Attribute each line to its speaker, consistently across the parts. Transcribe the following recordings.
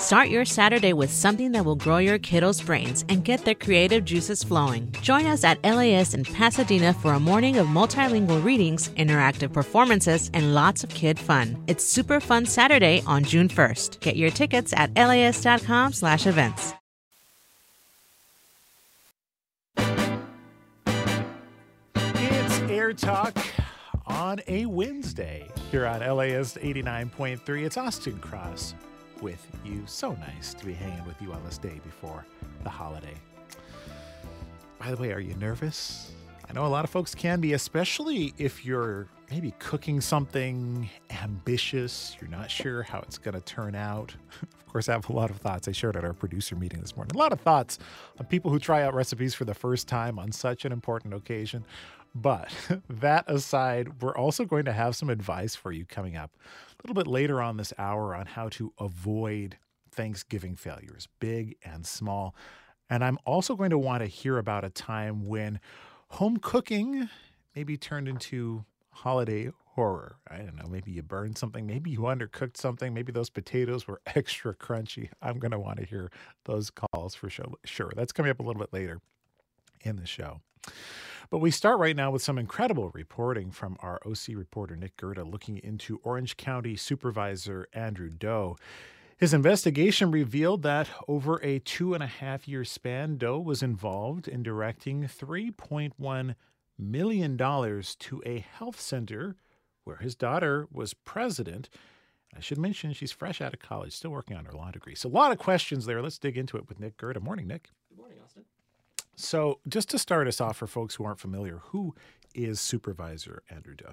Speaker 1: Start your Saturday with something that will grow your kiddos' brains and get their creative juices flowing. Join us at LAist in Pasadena for a morning of multilingual readings, interactive performances, and lots of kid fun. It's Super Fun Saturday on June 1st. Get your tickets at laist.com slash events.
Speaker 2: It's Air Talk on a Wednesday here on LAist 89.3. It's Austin Cross with you. So nice to be hanging with you on this day before the holiday. By the way, are you nervous? I know a lot of folks can be, especially if you're maybe cooking something ambitious. You're not sure how it's going to turn out. Of course, I have a lot of thoughts. I shared at our producer meeting this morning. A lot of thoughts on people who try out recipes for the first time on such an important occasion. But that aside, we're also going to have some advice for you coming up little bit later on this hour on how to avoid Thanksgiving failures, big and small. And I'm also going to want to hear about a time when home cooking maybe turned into holiday horror. I don't know, maybe you burned something, maybe you undercooked something, maybe those potatoes were extra crunchy. I'm going to want to hear those calls for sure. That's coming up a little bit later in the show. But we start right now with some incredible reporting from our OC reporter, Nick Gerda, looking into Orange County Supervisor Andrew Do. His investigation revealed that over a two and a half year span, Do was involved in directing $3.1 million to a health center where his daughter was president. I should mention she's fresh out of college, still working on her law degree. So, a lot of questions there. Let's dig into it with Nick Gerda. Morning, Nick.
Speaker 3: Good morning, Austin.
Speaker 2: So, just to start us off for folks who aren't familiar, who is Supervisor Andrew Do?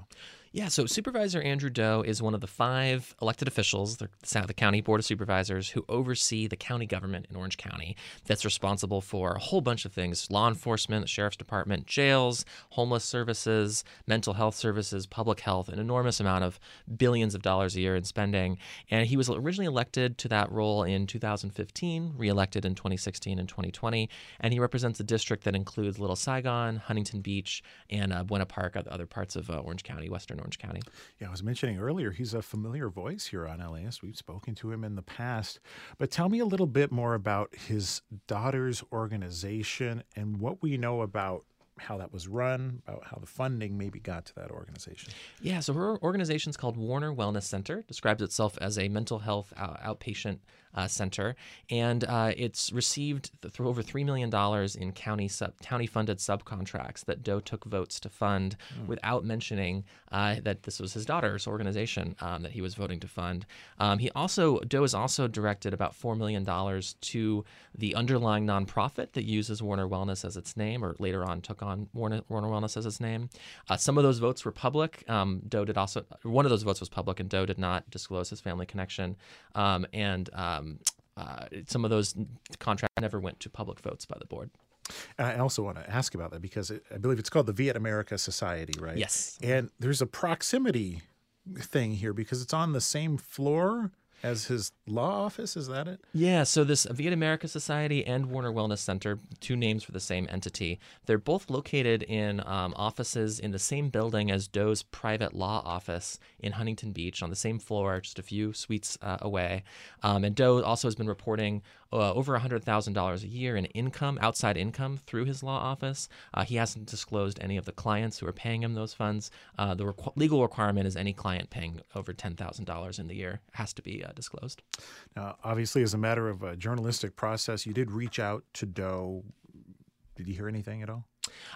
Speaker 3: Yeah, so Supervisor Andrew Do is one of the five elected officials, the, the County Board of Supervisors, who oversee the county government in Orange County that's responsible for a whole bunch of things law enforcement, the sheriff's department, jails, homeless services, mental health services, public health, an enormous amount of billions of dollars a year in spending. And he was originally elected to that role in 2015, reelected in 2016 and 2020. And he represents a district that includes Little Saigon, Huntington Beach, and uh, Buena Park, other parts of uh, Orange County, Western Orange County.
Speaker 2: Yeah, I was mentioning earlier, he's a familiar voice here on LAist. We've spoken to him in the past. But tell me a little bit more about his daughter's organization and what we know about how that was run, about how the funding maybe got to that organization.
Speaker 3: Yeah, so her organization is called Warner Wellness Center, describes itself as a mental health uh, outpatient uh, center, and uh, it's received th- over three million dollars in county sub- county funded subcontracts that Do took votes to fund, mm. without mentioning uh, that this was his daughter's organization um, that he was voting to fund. Um, he also Do has also directed about four million dollars to the underlying nonprofit that uses Warner Wellness as its name, or later on took on Warner, Warner Wellness as its name. Uh, some of those votes were public. Um, Do did also one of those votes was public, and Do did not disclose his family connection. Um, and um, um, uh, some of those contracts never went to public votes by the board.
Speaker 2: And I also want to ask about that because it, I believe it's called the Viet America Society, right?
Speaker 3: Yes.
Speaker 2: And there's a proximity thing here because it's on the same floor as his law office. Is that it?
Speaker 3: Yeah. So this Viet America Society and Warner Wellness Center, two names for the same entity. They're both located in um, offices in the same building as Do's private law office in Huntington Beach, on the same floor, just a few suites uh, away. Um, and Do also has been reporting uh, over $100,000 a year in income, outside income, through his law office. Uh, he hasn't disclosed any of the clients who are paying him those funds. Uh, the requ- legal requirement is any client paying over $10,000 in the year has to be uh, disclosed.
Speaker 2: Now, obviously, as a matter of a journalistic process, you did reach out to Do. Did you hear anything at all?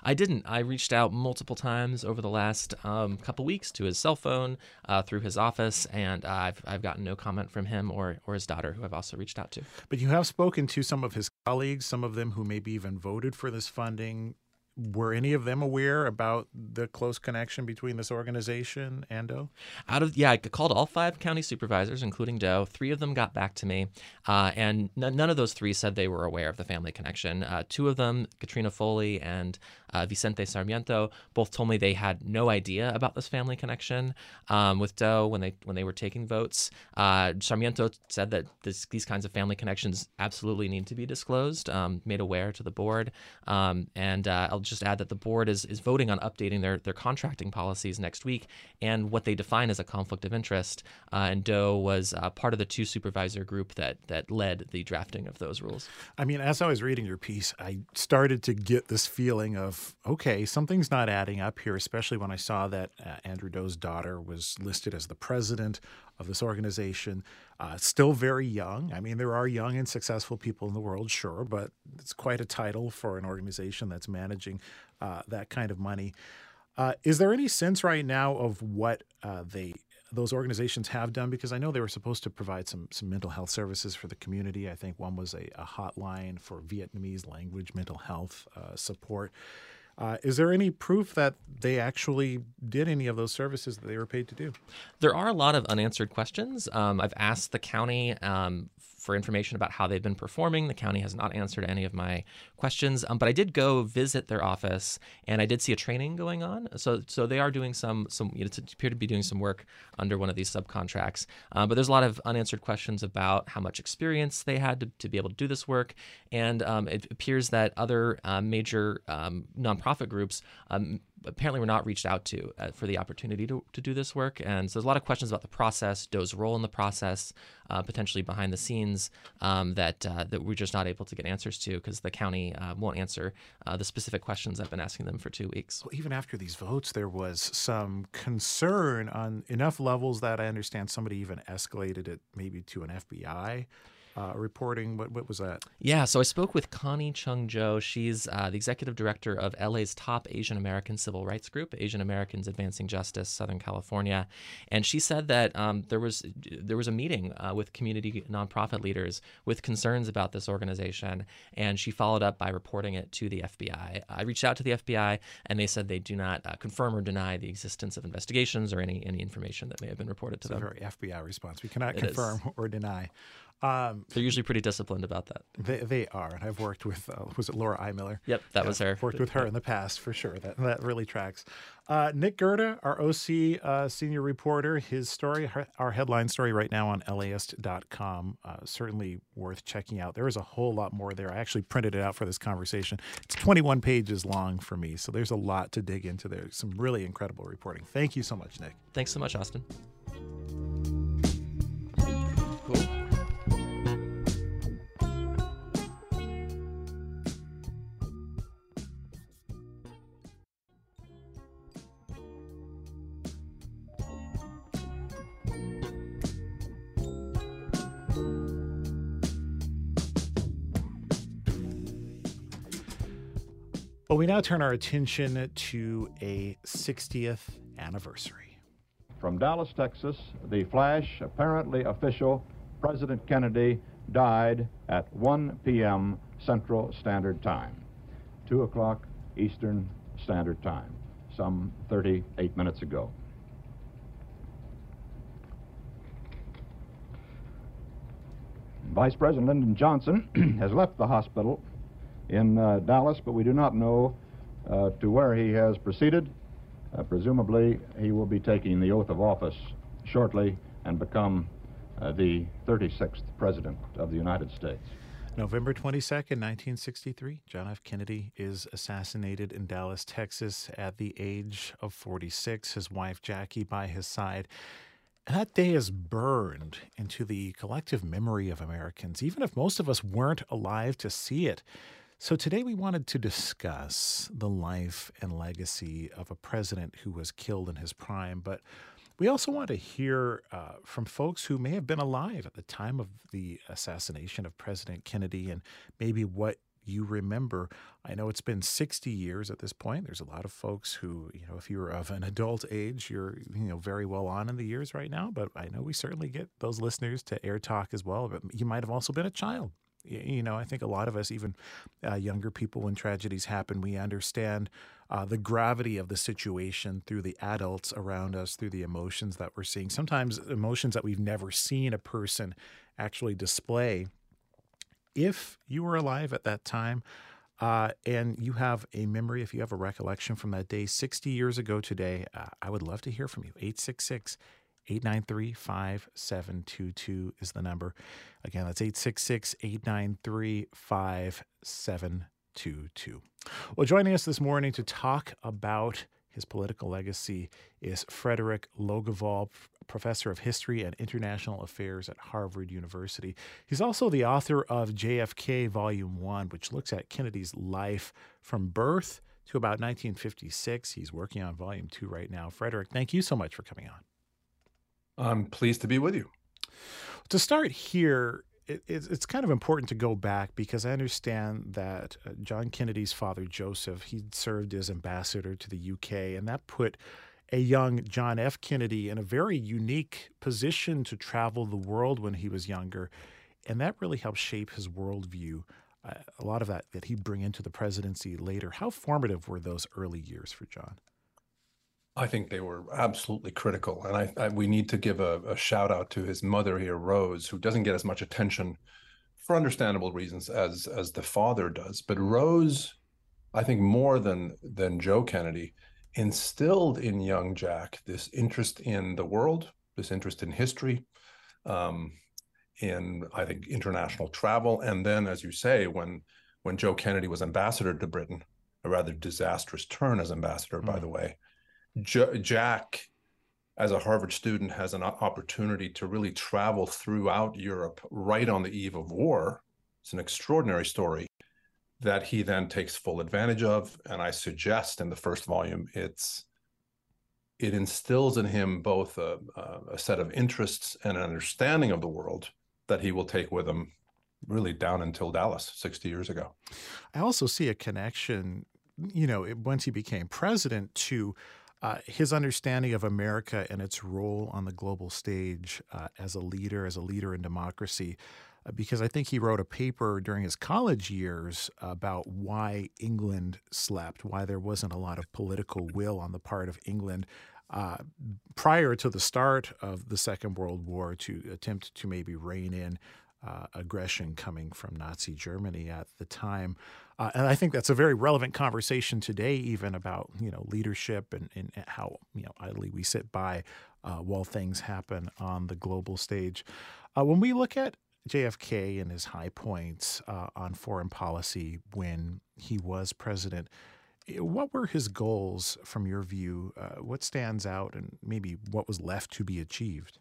Speaker 3: I didn't. I reached out multiple times over the last um, couple weeks to his cell phone, uh, through his office, and I've, I've gotten no comment from him or, or his daughter, who I've also reached out to.
Speaker 2: But you have spoken to some of his colleagues, some of them who maybe even voted for this funding. Were any of them aware about the close connection between this organization and Do?
Speaker 3: Out of yeah, I called all five county supervisors, including Do. Three of them got back to me, uh, and n- none of those three said they were aware of the family connection. Uh, two of them, Katrina Foley and uh, Vicente Sarmiento, both told me they had no idea about this family connection um, with Do when they when they were taking votes. Uh, Sarmiento said that this, these kinds of family connections absolutely need to be disclosed, um, made aware to the board. Um, and uh, I'll just add that the board is, is voting on updating their, their contracting policies next week and what they define as a conflict of interest. Uh, and Do was uh, part of the two supervisor group that that led the drafting of those rules.
Speaker 2: I mean, as I was reading your piece, I started to get this feeling of okay, something's not adding up here, especially when I saw that uh, Andrew Do's daughter was listed as the president of this organization. Uh, still very young. I mean, there are young and successful people in the world, sure, but it's quite a title for an organization that's managing uh, that kind of money. Uh, is there any sense right now of what uh, they those organizations have done? Because I know they were supposed to provide some some mental health services for the community. I think one was a, a hotline for Vietnamese language mental health uh, support. Uh, is there any proof that they actually did any of those services that they were paid to do?
Speaker 3: There are a lot of unanswered questions. Um, I've asked the county um, for information about how they've been performing. The county has not answered any of my questions, um, but I did go visit their office and I did see a training going on. So, so they are doing some, some you know, appear to be doing some work under one of these subcontracts. Um, but there's a lot of unanswered questions about how much experience they had to, to be able to do this work, and um, it appears that other uh, major um, nonprofit groups um, apparently we were not reached out to uh, for the opportunity to, to do this work. And so there's a lot of questions about the process, Do's role in the process, uh, potentially behind the scenes um, that uh, that we're just not able to get answers to because the county uh, won't answer uh, the specific questions I've been asking them for two weeks.
Speaker 2: Well, even after these votes, there was some concern on enough levels that I understand somebody even escalated it maybe to an FBI uh, reporting. What, what was that?
Speaker 3: Yeah, so I spoke with Connie Chung Joe. She's uh, the executive director of LA's top Asian American civil rights group, Asian Americans Advancing Justice, Southern California, and she said that um, there was there was a meeting uh, with community nonprofit leaders with concerns about this organization, and she followed up by reporting it to the FBI. I reached out to the FBI, and they said they do not uh, confirm or deny the existence of investigations or any any information that may have been reported to
Speaker 2: it's
Speaker 3: them.
Speaker 2: A very FBI response. We cannot it confirm is. or deny. Um,
Speaker 3: They're usually pretty disciplined about that.
Speaker 2: They, they are, and I've worked with uh, was it Laura Eimiller?
Speaker 3: Yep, that
Speaker 2: yeah,
Speaker 3: was her.
Speaker 2: Worked with her in the past for sure. That that really tracks. Uh, Nick Gerda, our OC uh, senior reporter, his story, our headline story right now on LAist.com, uh, certainly worth checking out. There is a whole lot more there. I actually printed it out for this conversation. It's 21 pages long for me, so there's a lot to dig into there. Some really incredible reporting. Thank you so much, Nick.
Speaker 3: Thanks so much, Austin.
Speaker 2: We now turn our attention to a 60th anniversary.
Speaker 4: From Dallas, Texas, the flash, apparently official, President Kennedy died at 1 p.m. Central Standard Time, 2 o'clock Eastern Standard Time, some 38 minutes ago. Vice President Lyndon Johnson has left the hospital in uh, Dallas, but we do not know uh, to where he has proceeded. Uh, presumably, he will be taking the oath of office shortly and become the 36th President of the United States.
Speaker 2: November 22nd, 1963, John F. Kennedy is assassinated in Dallas, Texas at the age of 46, his wife Jackie by his side. That day is burned into the collective memory of Americans, even if most of us weren't alive to see it. So today we wanted to discuss the life and legacy of a president who was killed in his prime, but we also want to hear uh, from folks who may have been alive at the time of the assassination of President Kennedy and maybe what you remember. I know it's been 60 years at this point. There's a lot of folks who, you know, if you're of an adult age, you're, you know, very well on in the years right now. But I know we certainly get those listeners to Air Talk as well. But you might have also been a child You know, I think a lot of us, even uh, younger people, when tragedies happen, we understand uh, the gravity of the situation through the adults around us, through the emotions that we're seeing. Sometimes emotions that we've never seen a person actually display. If you were alive at that time, uh, and you have a memory, if you have a recollection from that day 60 years ago today, uh, I would love to hear from you. 866 893 5722 is the number. Again, that's 866 893 5722. Well, joining us this morning to talk about his political legacy is Fredrik Logevall, professor of history and international affairs at Harvard University. He's also the author of JFK Volume 1, which looks at Kennedy's life from birth to about 1956. He's working on Volume 2 right now. Fredrik, thank you so much for coming on.
Speaker 5: I'm pleased to be with you.
Speaker 2: To start here, it, it's kind of important to go back because I understand that uh, John Kennedy's father, Joseph, he served as ambassador to the UK, and that put a young John F. Kennedy in a very unique position to travel the world when he was younger. And that really helped shape his worldview. Uh, a lot of that that he'd bring into the presidency later. How formative were those early years for John?
Speaker 5: I think they were absolutely critical. And I, I we need to give a, a, shout out to his mother here, Rose, who doesn't get as much attention for understandable reasons as as the father does. But Rose, I think more than than Joe Kennedy, instilled in young Jack this interest in the world, this interest in history, um, in I think international travel, and then, as you say, when when Joe Kennedy was ambassador to Britain, a rather disastrous turn as ambassador, mm. by the way J- Jack, as a Harvard student, has an opportunity to really travel throughout Europe right on the eve of war. It's an extraordinary story that he then takes full advantage of. And I suggest in the first volume, it's it instills in him both a, a set of interests and an understanding of the world that he will take with him really down until Dallas 60 years ago.
Speaker 2: I also see a connection, you know, once he became president to uh, his understanding of America and its role on the global stage uh, as a leader, as a leader in democracy, uh, because I think he wrote a paper during his college years about why England slept, why there wasn't a lot of political will on the part of England. Uh, prior to the start of the Second World War, to attempt to maybe rein in uh, aggression coming from Nazi Germany at the time. Uh, and I think that's a very relevant conversation today, even about you know leadership and, and how you know idly we sit by uh, while things happen on the global stage. Uh, when we look at JFK and his high points uh, on foreign policy when he was president, eh, what were his goals from your view? Uh, what stands out, and maybe what was left to be achieved?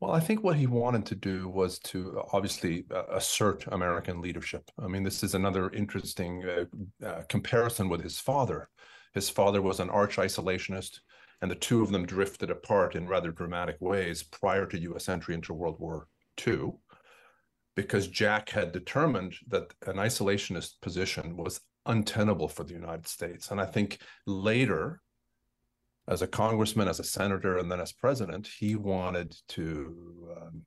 Speaker 5: Well, I think what he wanted to do was to uh, obviously uh, assert American leadership. I mean, this is another interesting uh, uh, comparison with his father. His father was an arch isolationist, and the two of them drifted apart in rather dramatic ways prior to U.S. entry into World War II, because Jack had determined that an isolationist position was untenable for the United States. And I think later, as a congressman, as a senator, and then as president, he wanted to um,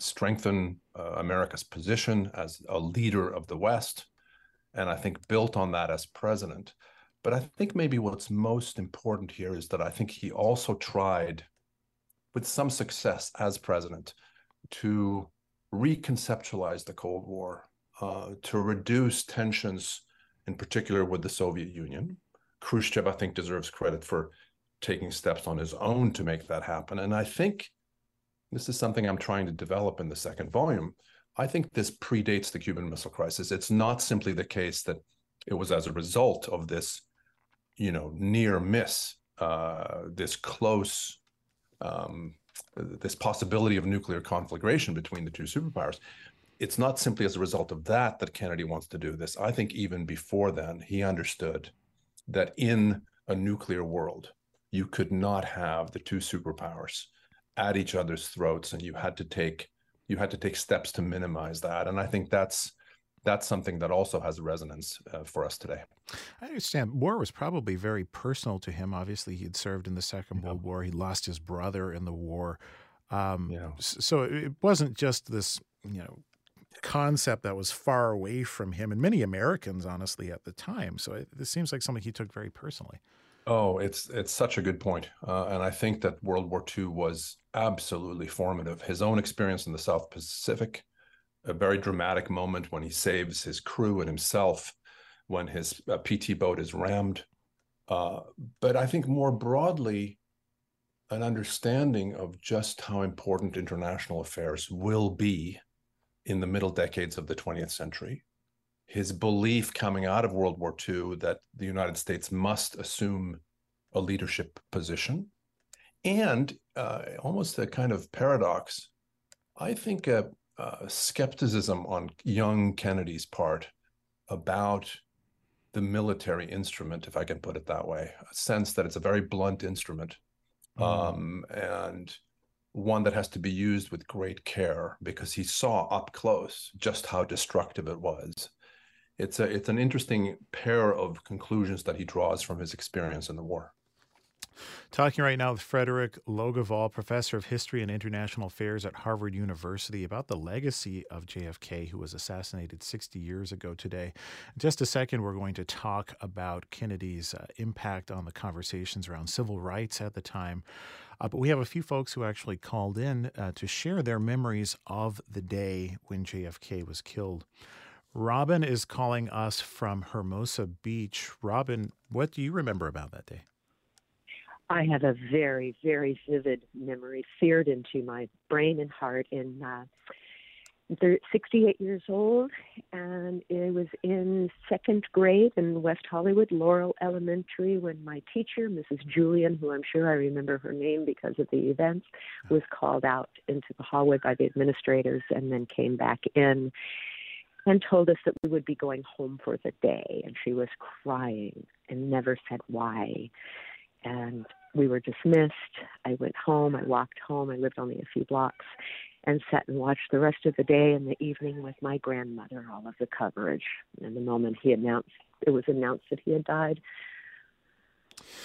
Speaker 5: strengthen uh, America's position as a leader of the West. And I think built on that as president. But I think maybe what's most important here is that I think he also tried, with some success as president, to reconceptualize the Cold War, uh, to reduce tensions, in particular with the Soviet Union. Khrushchev, I think, deserves credit for taking steps on his own to make that happen. And I think this is something I'm trying to develop in the second volume. I think this predates the Cuban Missile Crisis. It's not simply the case that it was as a result of this, you know, near miss, uh, this close, um, this possibility of nuclear conflagration between the two superpowers. It's not simply as a result of that that Kennedy wants to do this. I think even before then, he understood that in a nuclear world, you could not have the two superpowers at each other's throats and you had to take you had to take steps to minimize that and i think that's that's something that also has resonance uh, for us today.
Speaker 2: I understand. War was probably very personal to him. Obviously, he had served in the Second yeah. World War. He lost his brother in the war. Um, yeah. So it wasn't just this, you know, concept that was far away from him and many Americans, honestly, at the time. So it, this seems like something he took very personally.
Speaker 5: Oh, it's it's such a good point. Uh, and I think that World War II was absolutely formative. His own experience in the South Pacific, a very dramatic moment when he saves his crew and himself when his uh, PT boat is rammed. Uh, but I think more broadly, an understanding of just how important international affairs will be in the middle decades of the 20th century. His belief coming out of World War II that the United States must assume a leadership position. And uh, almost a kind of paradox, I think a, a skepticism on young Kennedy's part about the military instrument, if I can put it that way, a sense that it's a very blunt instrument mm. um, and one that has to be used with great care because he saw up close just how destructive it was. It's a it's an interesting pair of conclusions that he draws from his experience in the war.
Speaker 2: Talking right now with Fredrik Logevall, professor of history and international affairs at Harvard University, about the legacy of JFK, who was assassinated 60 years ago today. In just a second, we're going to talk about Kennedy's uh, impact on the conversations around civil rights at the time. Uh, but we have a few folks who actually called in uh, to share their memories of the day when JFK was killed. Robin is calling us from Hermosa Beach. Robin, what do you remember about that day?
Speaker 6: I have a very, very vivid memory seared into my brain and heart in uh, 68 years old, and it was in second grade in West Hollywood, Laurel Elementary, when my teacher, Mrs. Julian, who I'm sure I remember her name because of the events, was called out into the hallway by the administrators and then came back in and told us that we would be going home for the day. And she was crying and never said why. And we were dismissed. I went home. I walked home. I lived only a few blocks and sat and watched the rest of the day and the evening with my grandmother, all of the coverage. And the moment he announced, it was announced that he had died.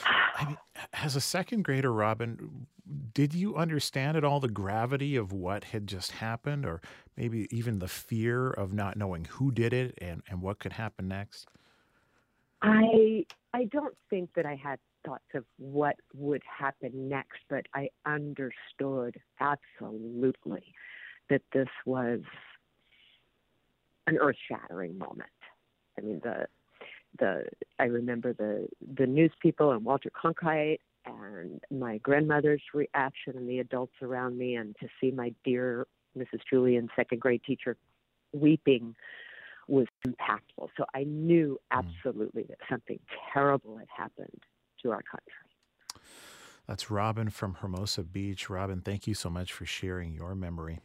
Speaker 2: I mean, as a second grader, Robin, did you understand at all the gravity of what had just happened, or maybe even the fear of not knowing who did it and, and what could happen next?
Speaker 6: I I don't think that I had thoughts of what would happen next, but I understood absolutely that this was an earth-shattering moment. I mean, the the I remember the the news people and Walter Cronkite and my grandmother's reaction and the adults around me, and to see my dear Mrs. Julian, second grade teacher, weeping was impactful. So I knew mm. absolutely that something terrible had happened to our country.
Speaker 2: That's Robin from Hermosa Beach. Robin, thank you so much for sharing your memory.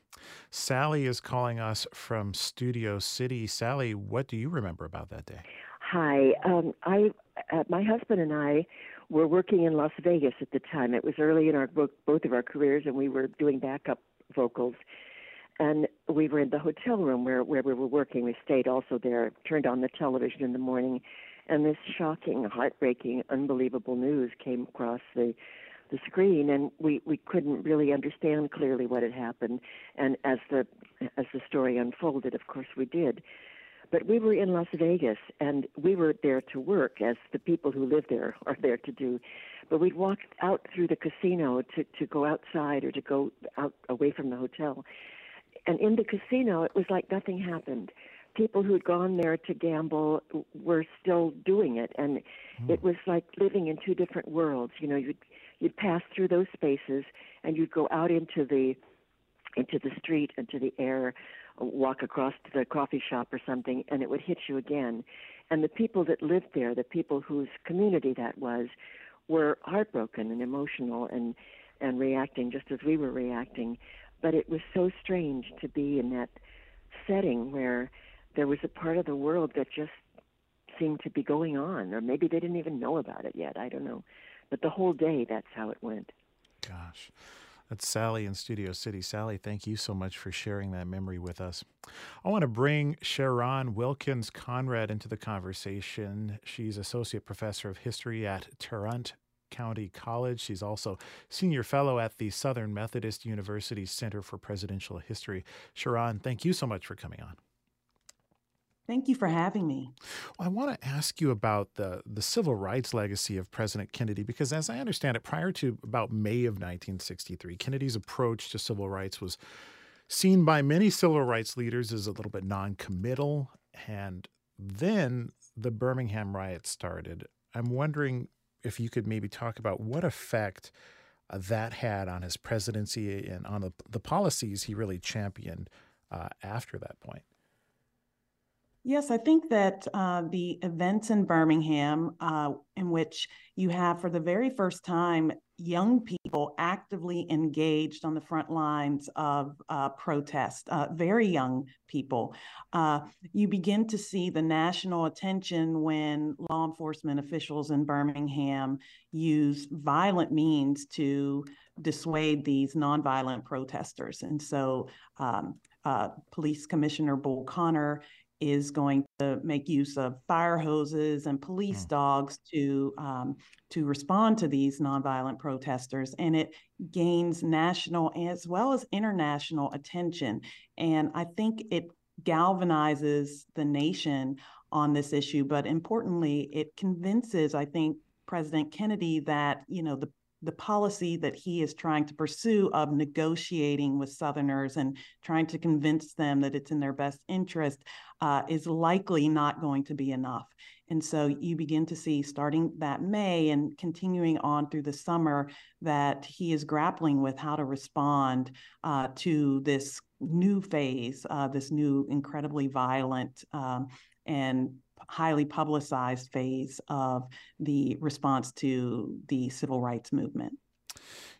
Speaker 2: Sally is calling us from Studio City. Sally, what do you remember about that day?
Speaker 7: Hi, um, I, uh, my husband and I were working in Las Vegas at the time. It was early in our both of our careers, and we were doing backup vocals. And we were in the hotel room where where we were working. We stayed also there. Turned on the television in the morning, and this shocking, heartbreaking, unbelievable news came across the the screen and we we couldn't really understand clearly what had happened and as the as the story unfolded of course we did but we were in Las Vegas and we were there to work as the people who live there are there to do. But we'd walk out through the casino to to go outside or to go out away from the hotel. And in the casino it was like nothing happened. People who'd gone there to gamble were still doing it and mm. it was like living in two different worlds. You know you'd you'd pass through those spaces and you'd go out into the into the street into the air walk across to the coffee shop or something and it would hit you again and the people that lived there the people whose community that was were heartbroken and emotional and and reacting just as we were reacting but it was so strange to be in that setting where there was a part of the world that just seemed to be going on, or maybe they didn't even know about it yet. I don't know. But the whole day, that's how it went.
Speaker 2: Gosh. That's Sally in Studio City. Sally, thank you so much for sharing that memory with us. I want to bring Sharon Wilkins Conrad into the conversation. She's Associate Professor of History at Tarrant County College. She's also senior fellow at the Southern Methodist University Center for Presidential History. Sharon, thank you so much for coming on.
Speaker 8: Thank you for having me.
Speaker 2: Well, I want to ask you about the, the civil rights legacy of President Kennedy, because as I understand it, prior to about May of 1963, Kennedy's approach to civil rights was seen by many civil rights leaders as a little bit non committal. And then the Birmingham riots started. I'm wondering if you could maybe talk about what effect uh, that had on his presidency and on the, the policies he really championed uh, after that point.
Speaker 8: Yes, I think that uh, the events in Birmingham, uh, in which you have for the very first time young people actively engaged on the front lines of uh, protest, uh, very young people, uh, you begin to see the national attention when law enforcement officials in Birmingham use violent means to dissuade these nonviolent protesters. And so, um, uh, Police Commissioner Bull Connor is going to make use of fire hoses and police mm. dogs to um, to respond to these nonviolent protesters, and it gains national as well as international attention. And I think it galvanizes the nation on this issue, but importantly, it convinces, I think, President Kennedy that you know the the policy that he is trying to pursue of negotiating with Southerners and trying to convince them that it's in their best interest uh, is likely not going to be enough. And so you begin to see, starting that May and continuing on through the summer, that he is grappling with how to respond uh, to this new phase, uh, this new incredibly violent um, and highly publicized phase of the response to the civil rights movement.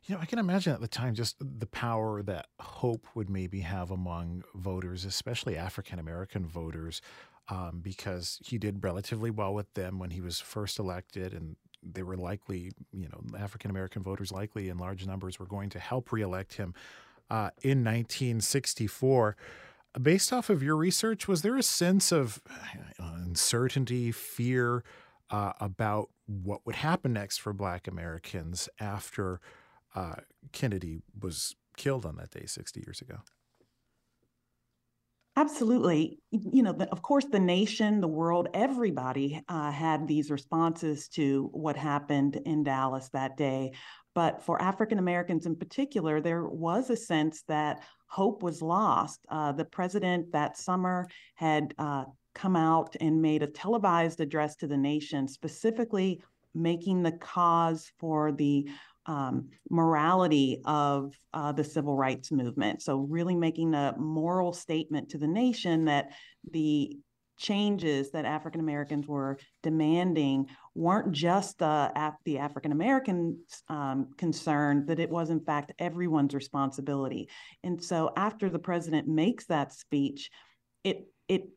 Speaker 2: You know, I can imagine at the time just the power that hope would maybe have among voters, especially African American voters, um, because he did relatively well with them when he was first elected, and they were likely, you know, African American voters likely in large numbers were going to help reelect him uh, in 1964 based off of your research, was there a sense of uh, uncertainty, fear uh, about what would happen next for Black Americans after uh, Kennedy was killed on that day 60 years ago?
Speaker 8: Absolutely. You know, of course, the nation, the world, everybody uh, had these responses to what happened in Dallas that day. But for African Americans in particular, there was a sense that hope was lost. Uh, the president that summer had uh, come out and made a televised address to the nation, specifically making the cause for the um, morality of uh, the civil rights movement. So, really making a moral statement to the nation that the changes that African Americans were demanding weren't just uh, the African American um, concern, that it was, in fact, everyone's responsibility. And so, after the president makes that speech, it it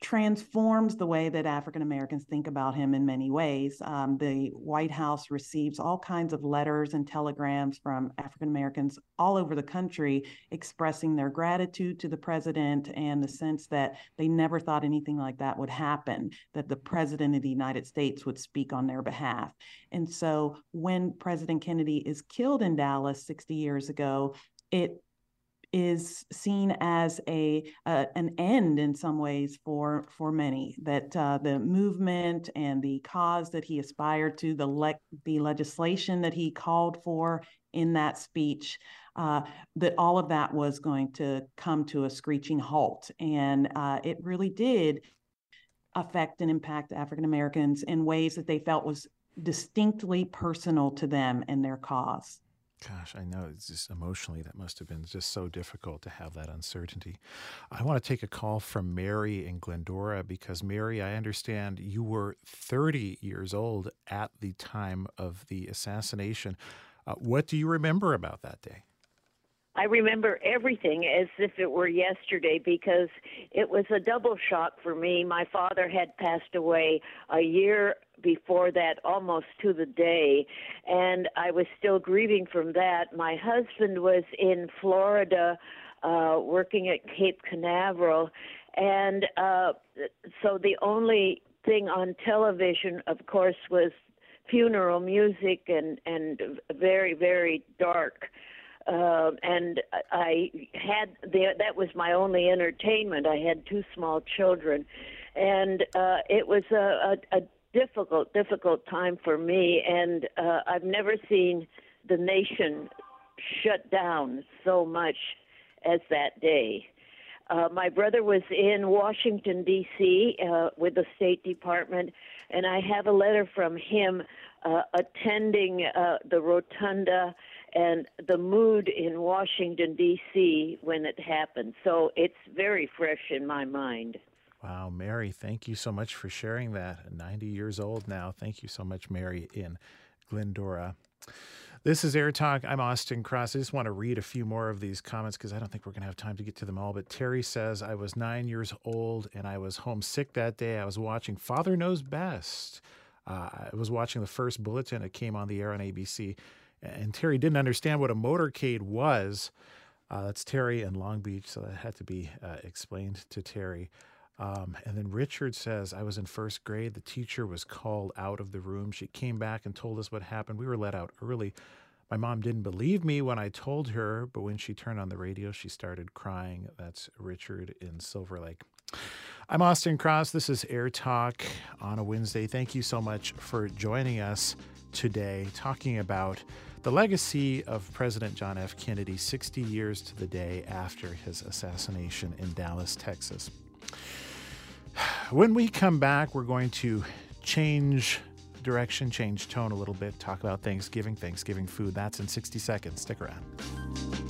Speaker 8: transforms the way that African Americans think about him in many ways. Um, the White House receives all kinds of letters and telegrams from African Americans all over the country expressing their gratitude to the president and the sense that they never thought anything like that would happen, that the president of the United States would speak on their behalf. And so when President Kennedy is killed in Dallas 60 years ago, it is seen as a uh, an end in some ways for for many that uh, the movement and the cause that he aspired to the le- the legislation that he called for in that speech uh, that all of that was going to come to a screeching halt and uh, it really did affect and impact African Americans in ways that they felt was distinctly personal to them and their cause.
Speaker 2: Gosh, I know it's just emotionally that must have been just so difficult to have that uncertainty. I want to take a call from Mary in Glendora because, Mary, I understand you were 30 years old at the time of the assassination. Uh, what do you remember about that day?
Speaker 9: I remember everything as if it were yesterday because it was a double shock for me. My father had passed away a year before that, almost to the day, and I was still grieving from that. My husband was in Florida uh, working at Cape Canaveral, and uh, so the only thing on television, of course, was funeral music and and very very dark. Uh, and I had the, that was my only entertainment. I had two small children, and uh, it was a, a, a difficult, difficult time for me. And uh, I've never seen the nation shut down so much as that day. Uh, my brother was in Washington, D.C., uh, with the State Department, and I have a letter from him uh, attending uh, the rotunda and the mood in Washington, D.C. when it happened. So it's very fresh in my mind.
Speaker 2: Wow, Mary, thank you so much for sharing that. 90 years old now. Thank you so much, Mary, in Glendora. This is Air Talk. I'm Austin Cross. I just want to read a few more of these comments because I don't think we're going to have time to get to them all. But Terry says, I was nine years old and I was homesick that day. I was watching Father Knows Best. Uh, I was watching the first bulletin. It came on the air on ABC. And Terry didn't understand what a motorcade was. Uh, that's Terry in Long Beach. So that had to be uh, explained to Terry. Um, and then Richard says, I was in first grade. The teacher was called out of the room. She came back and told us what happened. We were let out early. My mom didn't believe me when I told her, but when she turned on the radio, she started crying. That's Richard in Silver Lake. I'm Austin Cross. This is Air Talk on a Wednesday. Thank you so much for joining us today, talking about the legacy of President John F. Kennedy 60 years to the day after his assassination in Dallas, Texas. When we come back, we're going to change direction, change tone a little bit, talk about Thanksgiving, Thanksgiving food. That's in 60 seconds. Stick around.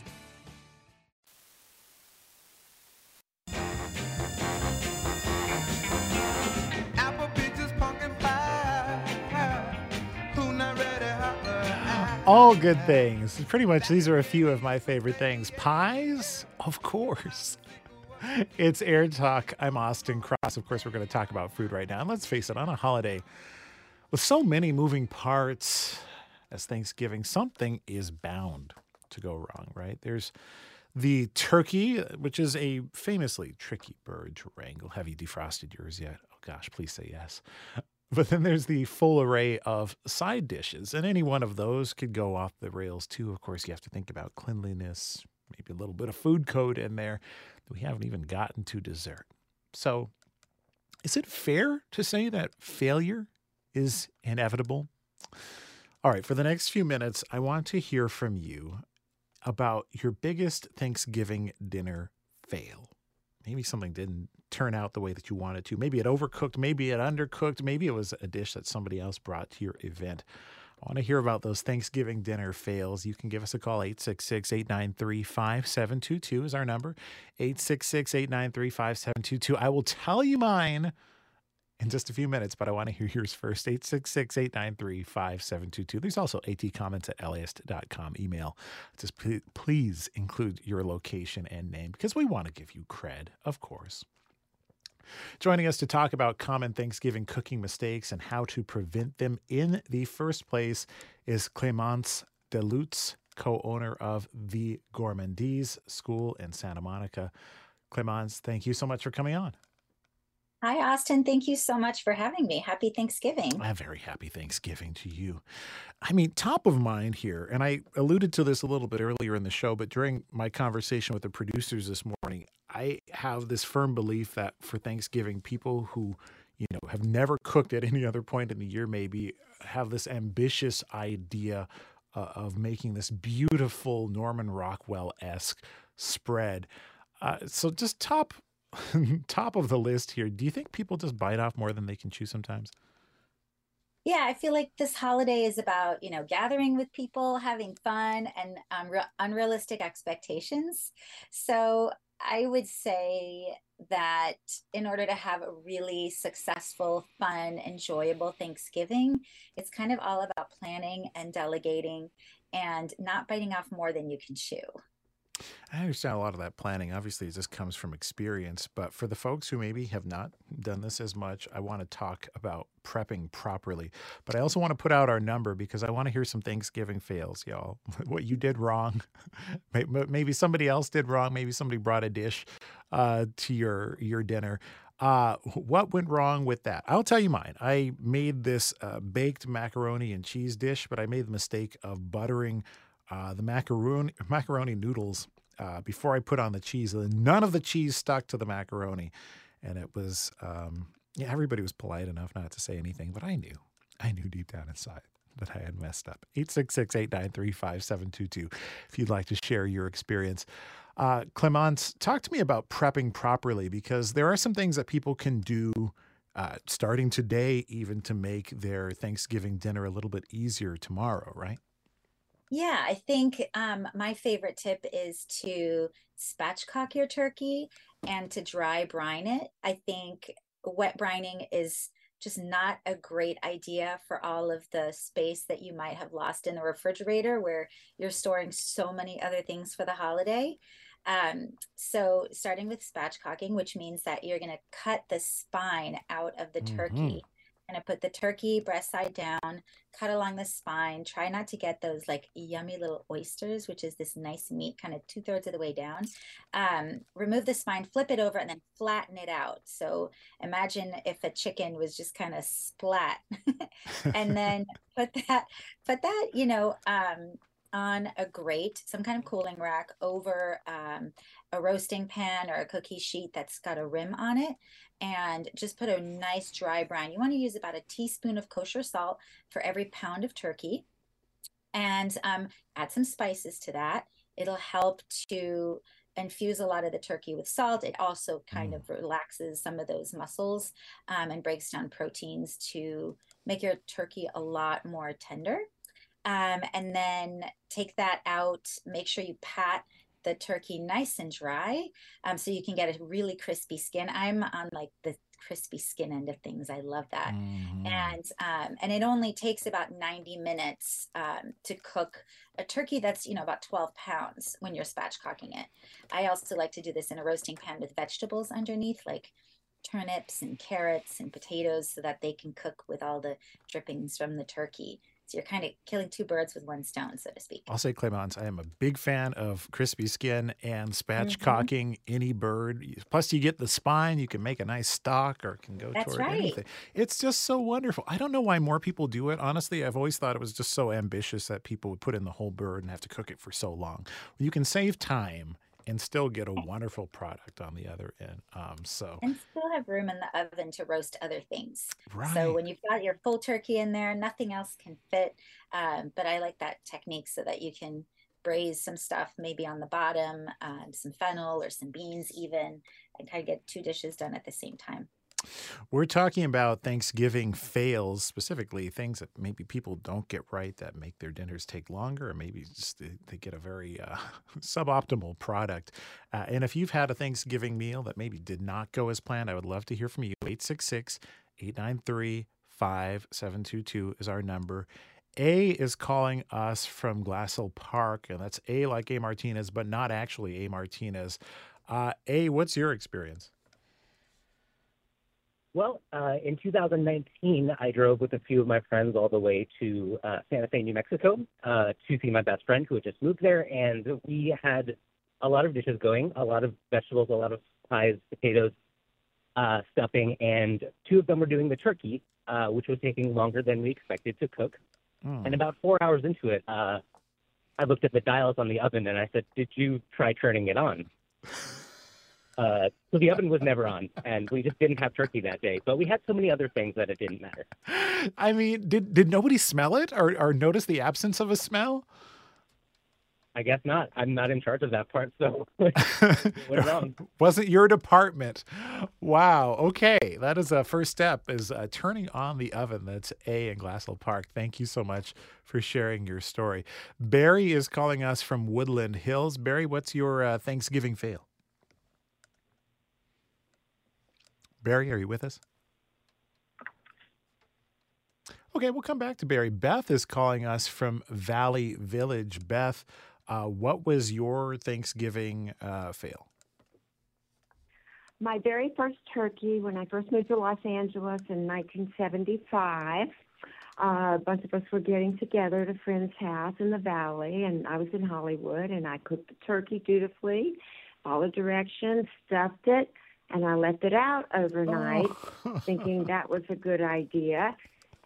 Speaker 2: All good things. Pretty much, these are a few of my favorite things. Pies? Of course. It's Air Talk. I'm Austin Cross. Of course, we're going to talk about food right now. And let's face it, on a holiday with so many moving parts as Thanksgiving, something is bound to go wrong, right? There's the turkey, which is a famously tricky bird to wrangle. Have you defrosted yours yet? Oh gosh, please say yes. But then there's the full array of side dishes, and any one of those could go off the rails too. Of course, you have to think about cleanliness, maybe a little bit of food code in there. We haven't even gotten to dessert. So, is it fair to say that failure is inevitable? All right, for the next few minutes, I want to hear from you about your biggest Thanksgiving dinner fail. Maybe something didn't turn out the way that you wanted to. Maybe it overcooked, maybe it undercooked, maybe it was a dish that somebody else brought to your event. I want to hear about those Thanksgiving dinner fails. You can give us a call. 866 893 5722 is our number. 866 893 5722. I will tell you mine in just a few minutes, but I want to hear yours first. 866 893 5722. There's also AT comments at laist.com email. Just please include your location and name because we want to give you cred, of course. Joining us to talk about common Thanksgiving cooking mistakes and how to prevent them in the first place is Clemence Delutz, co owner of the Gourmandise School in Santa Monica. Clemence, thank you so much for coming on.
Speaker 10: Hi, Austin. Thank you so much for having me. Happy Thanksgiving.
Speaker 2: A very happy Thanksgiving to you. I mean, top of mind here, and I alluded to this a little bit earlier in the show, but during my conversation with the producers this morning, I have this firm belief that for Thanksgiving, people who, you know, have never cooked at any other point in the year maybe have this ambitious idea uh, of making this beautiful Norman Rockwell esque spread. Uh, so, just top top of the list here. Do you think people just bite off more than they can chew sometimes?
Speaker 10: Yeah, I feel like this holiday is about, you know, gathering with people, having fun, and um, re- unrealistic expectations. So I would say that in order to have a really successful, fun, enjoyable Thanksgiving, it's kind of all about planning and delegating and not biting off more than you can chew.
Speaker 2: I understand a lot of that planning. Obviously, it just comes from experience. But for the folks who maybe have not done this as much, I want to talk about prepping properly. But I also want to put out our number because I want to hear some Thanksgiving fails, y'all. what you did wrong. maybe somebody else did wrong. Maybe somebody brought a dish uh, to your your dinner. Uh, what went wrong with that? I'll tell you mine. I made this uh, baked macaroni and cheese dish, but I made the mistake of buttering uh, the macaroni macaroni noodles uh, before I put on the cheese. None of the cheese stuck to the macaroni, and it was um, yeah. Everybody was polite enough not to say anything, but I knew, I knew deep down inside that I had messed up. 866 893 5722 if you'd like to share your experience. Uh, Clemence, talk to me about prepping properly because there are some things that people can do uh, starting today, even to make their Thanksgiving dinner a little bit easier tomorrow, right?
Speaker 10: Yeah, I think um, my favorite tip is to spatchcock your turkey and to dry brine it. I think wet brining is just not a great idea for all of the space that you might have lost in the refrigerator where you're storing so many other things for the holiday. Um, so starting with spatchcocking, which means that you're going to cut the spine out of the mm-hmm. turkey going to put the turkey breast side down, cut along the spine. Try not to get those like yummy little oysters, which is this nice meat kind of two thirds of the way down. Um, remove the spine, flip it over, and then flatten it out. So imagine if a chicken was just kind of splat, and then put that, put that, you know, um, on a grate, some kind of cooling rack over um, a roasting pan or a cookie sheet that's got a rim on it and just put a nice dry brine. You want to use about a teaspoon of kosher salt for every pound of turkey and um, add some spices to that. It'll help to infuse a lot of the turkey with salt. It also kind mm. of relaxes some of those muscles um, and breaks down proteins to make your turkey a lot more tender. Um, and then take that out, make sure you pat the turkey nice and dry um, so you can get a really crispy skin. I'm on like the crispy skin end of things. I love that. Mm-hmm. And um, and it only takes about 90 minutes um, to cook a turkey that's, you know, about 12 pounds when you're spatchcocking it. I also like to do this in a roasting pan with vegetables underneath, like turnips and carrots and potatoes so that they can cook with all the drippings from the turkey. So you're kind of killing two birds with one stone, so to speak.
Speaker 2: I'll say, Clemence, I am a big fan of crispy skin and spatchcocking mm-hmm. any bird. Plus, you get the spine. You can make a nice stock or can go
Speaker 10: That's
Speaker 2: toward
Speaker 10: right.
Speaker 2: anything. It's just so wonderful. I don't know why more people do it. Honestly, I've always thought it was just so ambitious that people would put in the whole bird and have to cook it for so long. You can save time and still get a wonderful product on the other end. Um, so
Speaker 10: and still have room in the oven to roast other things.
Speaker 2: Right.
Speaker 10: So when you've got your full turkey in there, nothing else can fit. Um, but I like that technique so that you can braise some stuff maybe on the bottom, um, some fennel or some beans even, and kind of get two dishes done at the same time.
Speaker 2: We're talking about Thanksgiving fails, specifically things that maybe people don't get right that make their dinners take longer, or maybe just they, get a very uh, suboptimal product. Uh, and if you've had a Thanksgiving meal that maybe did not go as planned, I would love to hear from you. 866 893 5722 is our number. A is calling us from Glassell Park, and that's A like A Martinez, but not actually A Martinez. Uh, a, what's your experience?
Speaker 11: Well, uh, in 2019, I drove with a few of my friends all the way to uh, Santa Fe, New Mexico, uh, to see my best friend who had just moved there, and we had a lot of dishes going, a lot of vegetables, a lot of pies, potatoes, uh, stuffing, and two of them were doing the turkey, uh, which was taking longer than we expected to cook. Mm. And about four hours into it, uh, I looked at the dials on the oven and I said, "Did you try turning it on?" Uh, so the oven was never on, and we just didn't have turkey that day. But we had so many other things that it didn't matter.
Speaker 2: I mean, did did nobody smell it or or notice the absence of a smell?
Speaker 11: I guess not. I'm not in charge of that part, so
Speaker 2: wasn't your department. Wow. Okay, that is a first step is uh, turning on the oven. That's A in Glassell Park. Thank you so much for sharing your story. Barry is calling us from Woodland Hills. Barry, what's your uh, Thanksgiving fail? Barry, are you with us? Okay, we'll come back to Barry. Beth is calling us from Valley Village. Beth, uh, what was your Thanksgiving uh, fail?
Speaker 12: My very first turkey when I first moved to Los Angeles in 1975. Uh, a bunch of us were getting together at a friend's house in the valley, and I was in Hollywood, and I cooked the turkey dutifully, followed directions, stuffed it, and I left it out overnight, oh. thinking that was a good idea.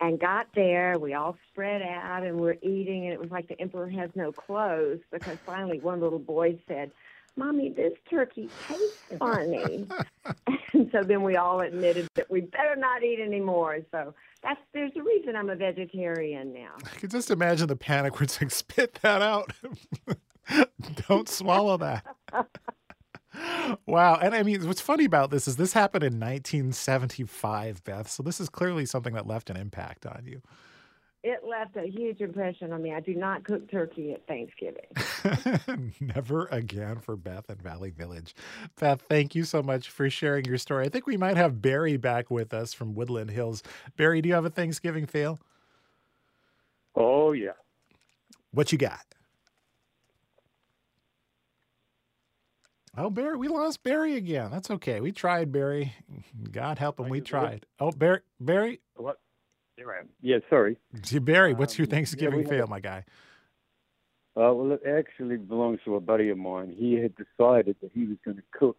Speaker 12: And got there, we all spread out and we're eating, and it was like the emperor has no clothes because finally one little boy said, Mommy, this turkey tastes funny. and so then we all admitted that we better not eat anymore. So that's there's a reason I'm a vegetarian now.
Speaker 2: I can just imagine the panic where it's like, spit that out. Don't swallow that wow. And I mean, what's funny about this is this happened in 1975, Beth. So this is clearly something that left an impact on you.
Speaker 12: It left a huge impression on me. I do not cook turkey at Thanksgiving.
Speaker 2: Never again for Beth and Valley Village. Beth, thank you so much for sharing your story. I think we might have Barry back with us from Woodland Hills. Barry, do you have a Thanksgiving fail?
Speaker 13: Oh, yeah.
Speaker 2: What you got? Oh, Barry, we lost Barry again. That's okay. We tried, Barry. God help him, we tried. Oh, Barry, Barry.
Speaker 13: What? There I am. Yeah, sorry.
Speaker 2: See, Barry, what's your Thanksgiving um, yeah, fail, my guy?
Speaker 13: Uh, well, it actually belongs to a buddy of mine. He had decided that he was going to cook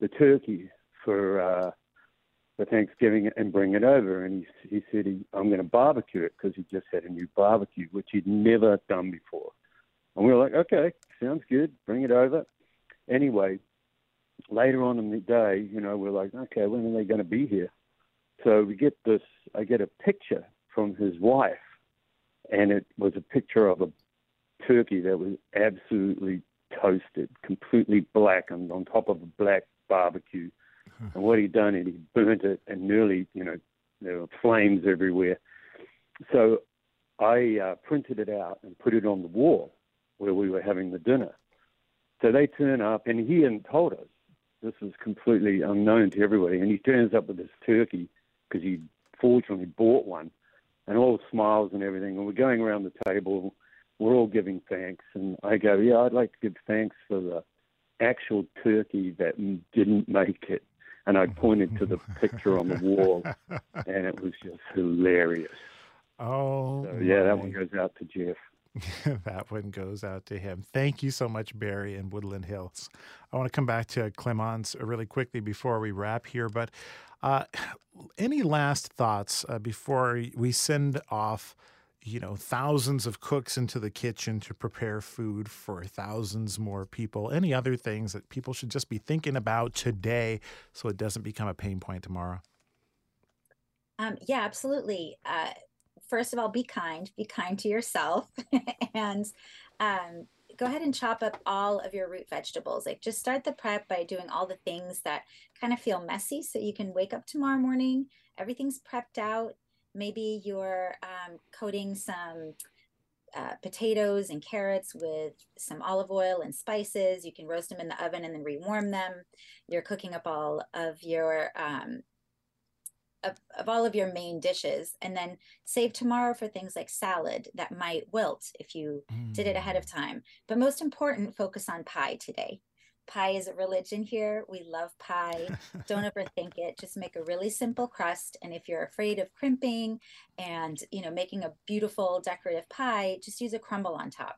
Speaker 13: the turkey for uh, for Thanksgiving and bring it over. And he he said he, I'm going to barbecue it because he just had a new barbecue, which he'd never done before. And we were like, okay, sounds good. Bring it over anyway, later on in the day, you know, we're like, okay, when are they going to be here? So we get this, I get a picture from his wife, and it was a picture of a turkey that was absolutely toasted, completely blackened on top of a black barbecue. and what he'd done is he burnt it and nearly, you know, there were flames everywhere. So I uh, printed it out and put it on the wall where we were having the dinner. So they turn up, and he hadn't told us. This was completely unknown to everybody. And he turns up with this turkey because he fortunately bought one, and all smiles and everything. And we're going around the table. We're all giving thanks, and I go, "Yeah, I'd like to give thanks for the actual turkey that didn't make it." And I pointed to the picture on the wall, and it was just hilarious.
Speaker 2: Oh,
Speaker 13: so, yeah, that one goes out to Jeff.
Speaker 2: that one goes out to him. Thank you so much, Barry in Woodland Hills. I want to come back to Clemence really quickly before we wrap here, but uh, any last thoughts uh, before we send off? You know, thousands of cooks into the kitchen to prepare food for thousands more people. Any other things that people should just be thinking about today so it doesn't become a pain point tomorrow?
Speaker 10: Um, yeah, absolutely. Uh, first of all, be kind, be kind to yourself, and um, go ahead and chop up all of your root vegetables. Like just start the prep by doing all the things that kind of feel messy so you can wake up tomorrow morning, everything's prepped out. Maybe you're um, coating some uh, potatoes and carrots with some olive oil and spices. You can roast them in the oven and then rewarm them. You're cooking up all of your um, of, of all of your main dishes and then save tomorrow for things like salad that might wilt if you mm. did it ahead of mm. time. But most important, focus on pie today. Pie is a religion here. We love pie. Don't overthink it. Just make a really simple crust. And if you're afraid of crimping and you know making a beautiful decorative pie, just use a crumble on top.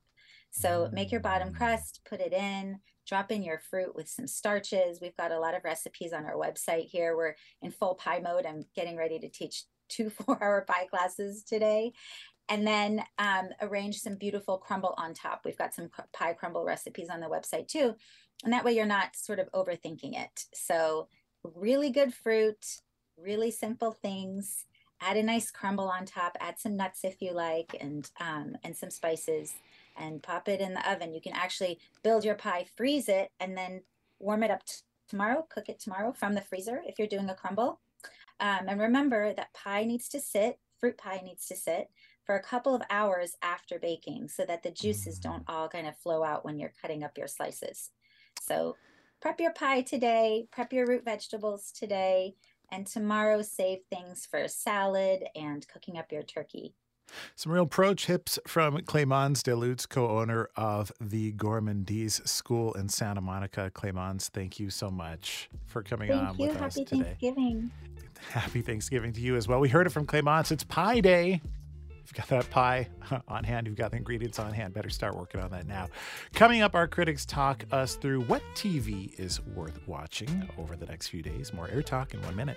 Speaker 10: So make your bottom mm. crust, put it in, drop in your fruit with some starches. We've got a lot of recipes on our website here. We're in full pie mode. I'm getting ready to teach two four hour pie classes today. and then um, arrange some beautiful crumble on top. We've got some pie crumble recipes on the website too. And that way you're not sort of overthinking it. So, really good fruit, really simple things. Add a nice crumble on top, add some nuts if you like, and um, and some spices, and pop it in the oven. You can actually build your pie, freeze it, and then warm it up t- tomorrow. Cook it tomorrow from the freezer if you're doing a crumble. Um, and remember that pie needs to sit, fruit pie needs to sit for a couple of hours after baking so that the juices don't all kind of flow out when you're cutting up your slices. So prep your pie today, prep your root vegetables today, and tomorrow save things for salad and cooking up your turkey.
Speaker 2: Some real pro tips from Clemence DeLutz, co-owner of the Gourmandise School in Santa Monica. Clemence, thank you so much for coming
Speaker 10: thank
Speaker 2: on
Speaker 10: you.
Speaker 2: with
Speaker 10: Happy
Speaker 2: us today.
Speaker 10: Thanksgiving.
Speaker 2: Happy Thanksgiving to you as well. We heard it from Clemence. It's Pie Day. You've got that pie on hand, you've got the ingredients on hand, better start working on that now. Coming up, our critics talk us through what TV is worth watching over the next few days. More Air Talk in one minute.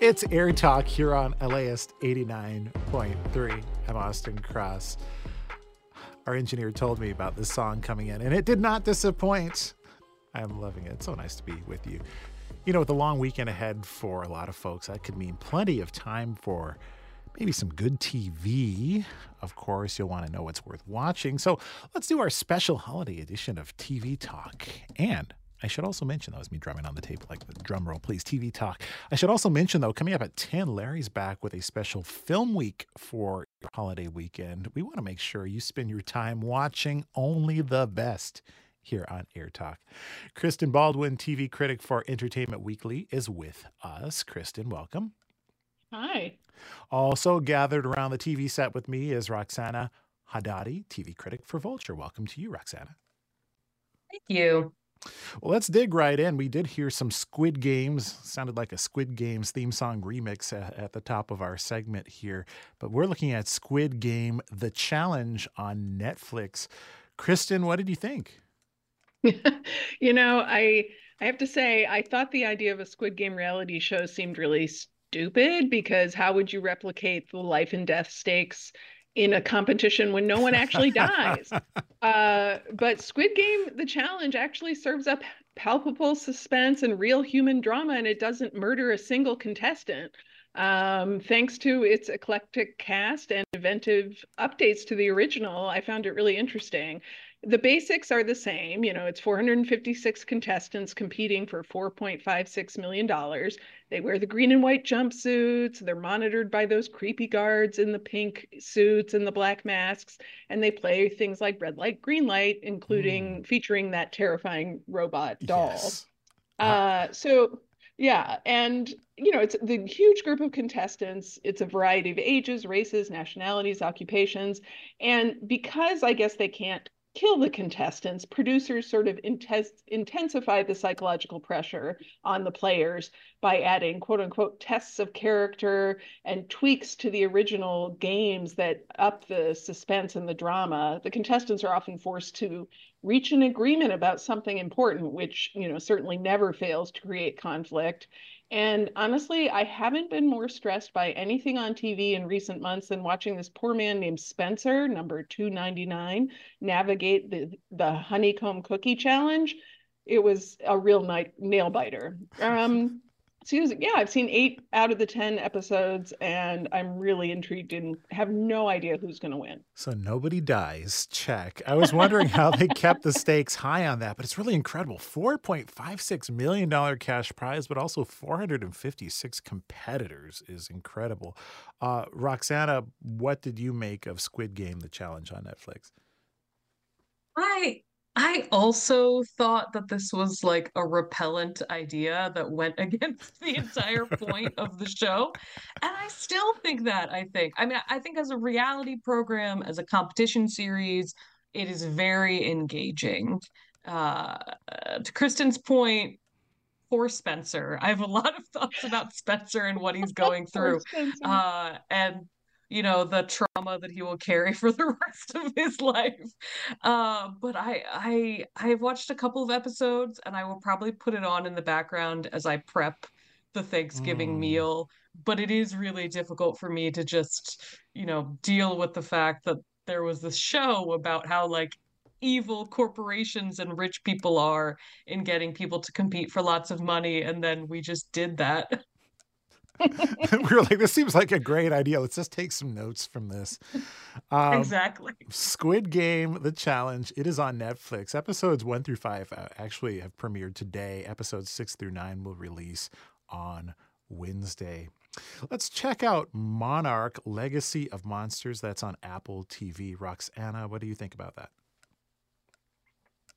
Speaker 2: It's Air Talk here on LAist 89.3. I'm Austin Cross. Our engineer told me about this song coming in, and it did not disappoint. I'm loving it. It's so nice to be with you. You know, with a long weekend ahead for a lot of folks, that could mean plenty of time for maybe some good TV. Of course, you'll want to know what's worth watching. So let's do our special holiday edition of TV Talk. And I should also mention, that was me drumming on the table like the drum roll, please, TV talk. I should also mention, though, coming up at 10, Larry's back with a special film week for your holiday weekend. We want to make sure you spend your time watching only the best here on Air Talk. Kristen Baldwin, TV critic for Entertainment Weekly, is with us. Kristen, welcome.
Speaker 14: Hi.
Speaker 2: Also gathered around the TV set with me is Roxana Hadadi, TV critic for Vulture. Welcome to you, Roxana.
Speaker 14: Thank you.
Speaker 2: Well, let's dig right in. We did hear some Squid Games, sounded like a Squid Games theme song remix at, the top of our segment here. But we're looking at Squid Game The Challenge on Netflix. Kristen, what did you think?
Speaker 14: you know, I I have to say I thought the idea of a Squid Game reality show seemed really stupid because how would you replicate the life and death stakes in a competition when no one actually dies. Uh, but Squid Game, the challenge actually serves up palpable suspense and real human drama, and it doesn't murder a single contestant. Um, thanks to its eclectic cast and inventive updates to the original, I found it really interesting the basics are the same. You know, it's 456 contestants competing for $4.56 million. They wear the green and white jumpsuits. They're monitored by those creepy guards in the pink suits and the black masks. And they play things like red light, green light, including mm. featuring that terrifying robot doll. Yes. Uh, so, yeah. And, you know, it's the huge group of contestants. It's a variety of ages, races, nationalities, occupations. And because I guess they can't kill the contestants, producers sort of intense, intensify the psychological pressure on the players by adding quote unquote tests of character and tweaks to the original games that up the suspense and the drama. The contestants are often forced to reach an agreement about something important, which you know certainly never fails to create conflict. And honestly, I haven't been more stressed by anything on TV in recent months than watching this poor man named Spencer, number 299, navigate the, the honeycomb cookie challenge. It was a real night nail biter. Um, Susan, yeah, I've seen eight out of the 10 episodes, and I'm really intrigued and have no idea who's going to win.
Speaker 2: So nobody dies. Check. I was wondering how they kept the stakes high on that, but it's really incredible. $4.56 million cash prize, but also 456 competitors is incredible. Uh, Roxana, what did you make of Squid Game, the challenge on Netflix?
Speaker 15: I I also thought that this was like a repellent idea that went against the entire point of the show. And I still think that, I think. I mean, I think as a reality program, as a competition series, it is very engaging. Uh, to Kristen's point, for Spencer, I have a lot of thoughts about Spencer and what he's going through. Uh, and you know the trauma that he will carry for the rest of his life uh, but i i i have watched a couple of episodes and i will probably put it on in the background as i prep the thanksgiving mm. meal but it is really difficult for me to just you know deal with the fact that there was this show about how like evil corporations and rich people are in getting people to compete for lots of money and then we just did that
Speaker 2: we were like, this seems like a great idea. Let's just take some notes from this.
Speaker 15: Um, exactly.
Speaker 2: Squid Game, the challenge. It is on Netflix. Episodes one through five uh, actually have premiered today. Episodes six through nine will release on Wednesday. Let's check out Monarch Legacy of Monsters. That's on Apple TV. Roxana, what do you think about that?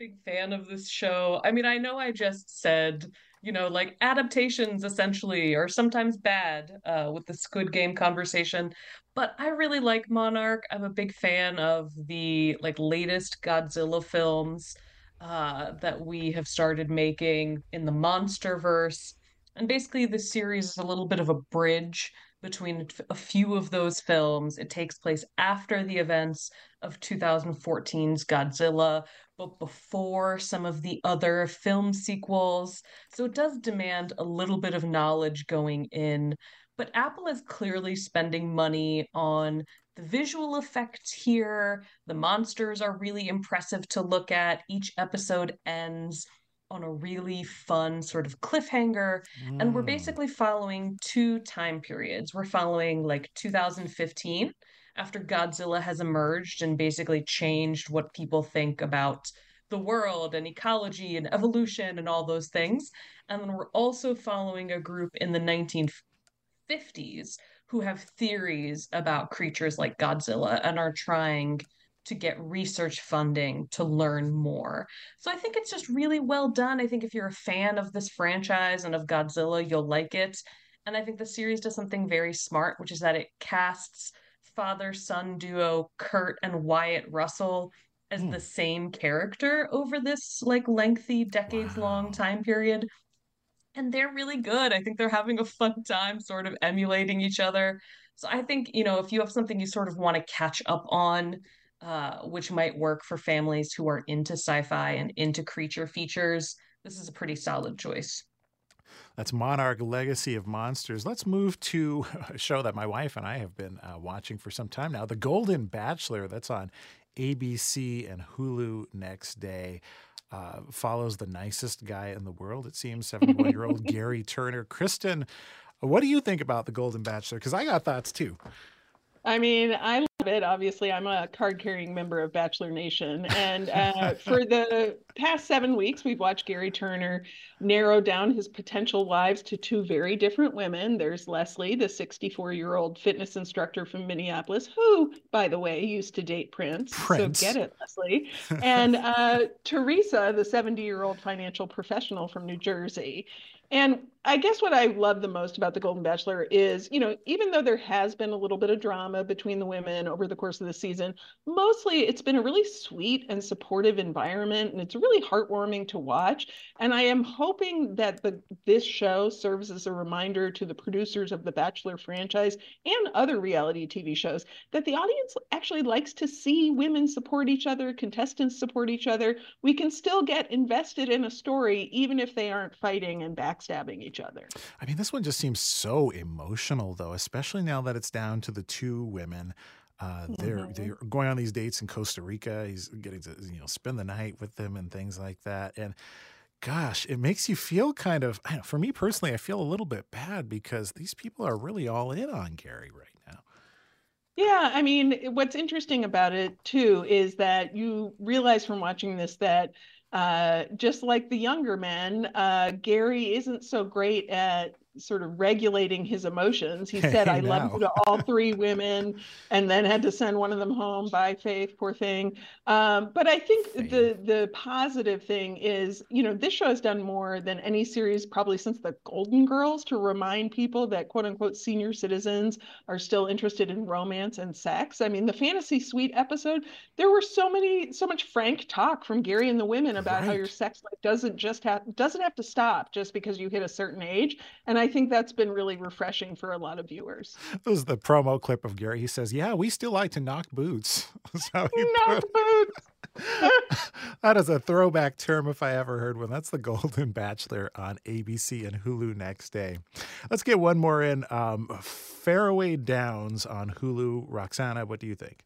Speaker 15: Big fan of this show. I mean, I know I just said you know, like adaptations essentially are sometimes bad uh, with the Squid Game conversation. But I really like Monarch. I'm a big fan of the like latest Godzilla films uh, that we have started making in the MonsterVerse. And basically, the series is a little bit of a bridge between a few of those films. It takes place after the events of 2014's Godzilla, but before some of the other film sequels. So it does demand a little bit of knowledge going in. But Apple is clearly spending money on the visual effects here. The monsters are really impressive to look at. Each episode ends on a really fun sort of cliffhanger. Mm. And we're mm. basically following two time periods. We're following like 2015, after Godzilla has emerged and basically changed what people think about the world and ecology and evolution and all those things. And then we're also following a group in the 1950s who have theories about creatures like Godzilla and are trying to get research funding to learn more. So I think it's just really well done. I think if you're a fan of this franchise and of Godzilla, you'll like it. And I think the series does something very smart, which is that it casts father son duo Kurt and Wyatt Russell as mm. the same character over this like lengthy decades long wow. time period. And they're really good. I think they're having a fun time sort of emulating each other. So I think, you know, if you have something you sort of want to catch up on, uh, which might work for families who are into sci-fi and into creature features. This is a pretty solid choice.
Speaker 2: That's Monarch Legacy of Monsters. Let's move to a show that my wife and I have been uh, watching for some time now The Golden Bachelor. That's on ABC and Hulu next day. Uh, follows the nicest guy in the world, it seems, 71 year old Gerry Turner. Kristen, what do you think about The Golden Bachelor? Because I got thoughts too.
Speaker 14: I mean, I love it. Obviously, I'm a card carrying member of Bachelor Nation. And uh, for the past seven weeks, we've watched Gerry Turner narrow down his potential wives to two very different women. There's Leslie, the 64 year old fitness instructor from Minneapolis, who, by the way, used to date Prince. Prince. So get it, Leslie. and uh, Teresa, the 70 year old financial professional from New Jersey. And I guess what I love the most about The Golden Bachelor is, you know, even though there has been a little bit of drama between the women over the course of the season, mostly it's been a really sweet and supportive environment and it's really heartwarming to watch. And I am hoping that the this show serves as a reminder to the producers of the Bachelor franchise and other reality TV shows that the audience actually likes to see women support each other, contestants support each other. We can still get invested in a story even if they aren't fighting and backstabbing each each other.
Speaker 2: I mean, this one just seems so emotional, though, especially now that it's down to the two women. Uh, they're
Speaker 14: Mhm.
Speaker 2: they're going on these dates in Costa Rica. He's getting to you know spend the night with them and things like that. And gosh, it makes you feel kind of. I For me personally, I feel a little bit bad because these people are really all in on Gerry right now.
Speaker 14: Yeah, I mean, what's interesting about it too is that you realize from watching this that uh, just like the younger men, uh, Gerry isn't so great at sort of regulating his emotions. He said, I love you to all three women, and then had to send one of them home by faith, poor thing. Um, but I think the the positive thing is, you know, this show has done more than any series probably since the Golden Girls to remind people that quote unquote senior citizens are still interested in romance and sex. I mean, the fantasy suite episode, there were so many, so much frank talk from Gerry and the women about how your sex life doesn't just have doesn't have to stop just because you hit a certain age. And I think that's been really refreshing for a lot of viewers.
Speaker 2: This is the promo clip of Gerry. He says, "Yeah, we still like to knock boots." That's
Speaker 14: Knock
Speaker 2: put- that is a throwback term if I ever heard one. That's the Golden Bachelor on ABC and Hulu next day. Let's get one more in. Um, Faraway Downs on Hulu. Roxana, what do you think?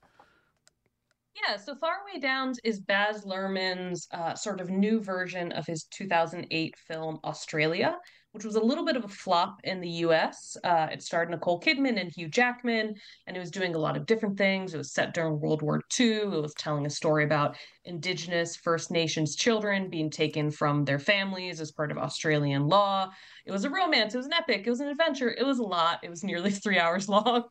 Speaker 15: Yeah, so Faraway Downs is Baz Luhrmann's uh, sort of new version of his 2008 film Australia, which was a little bit of a flop in the US. Uh, it starred Nicole Kidman and Hugh Jackman, and it was doing a lot of different things. It was set during World War II. It was telling a story about Indigenous First Nations children being taken from their families as part of Australian law. It was a romance, it was an epic, it was an adventure, it was a lot. It was nearly three hours long.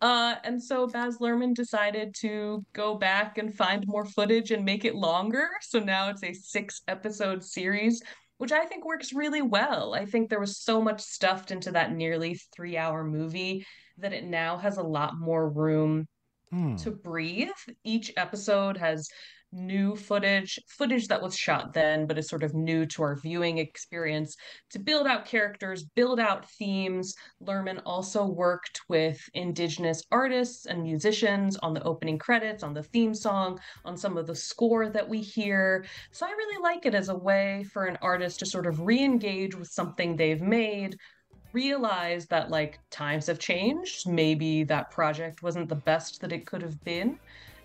Speaker 15: Uh, and so Baz Luhrmann decided to go back and find more footage and make it longer. So now it's a six episode series, which I think works really well. I think there was so much stuffed into that nearly three hour movie that it now has a lot more room
Speaker 2: Hmm.
Speaker 15: to breathe. Each episode has new footage, footage that was shot then, but is sort of new to our viewing experience to build out characters, build out themes. Luhrmann also worked with Indigenous artists and musicians on the opening credits, on the theme song, on some of the score that we hear. So I really like it as a way for an artist to sort of re engage with something they've made realize that like times have changed maybe that project wasn't the best that it could have been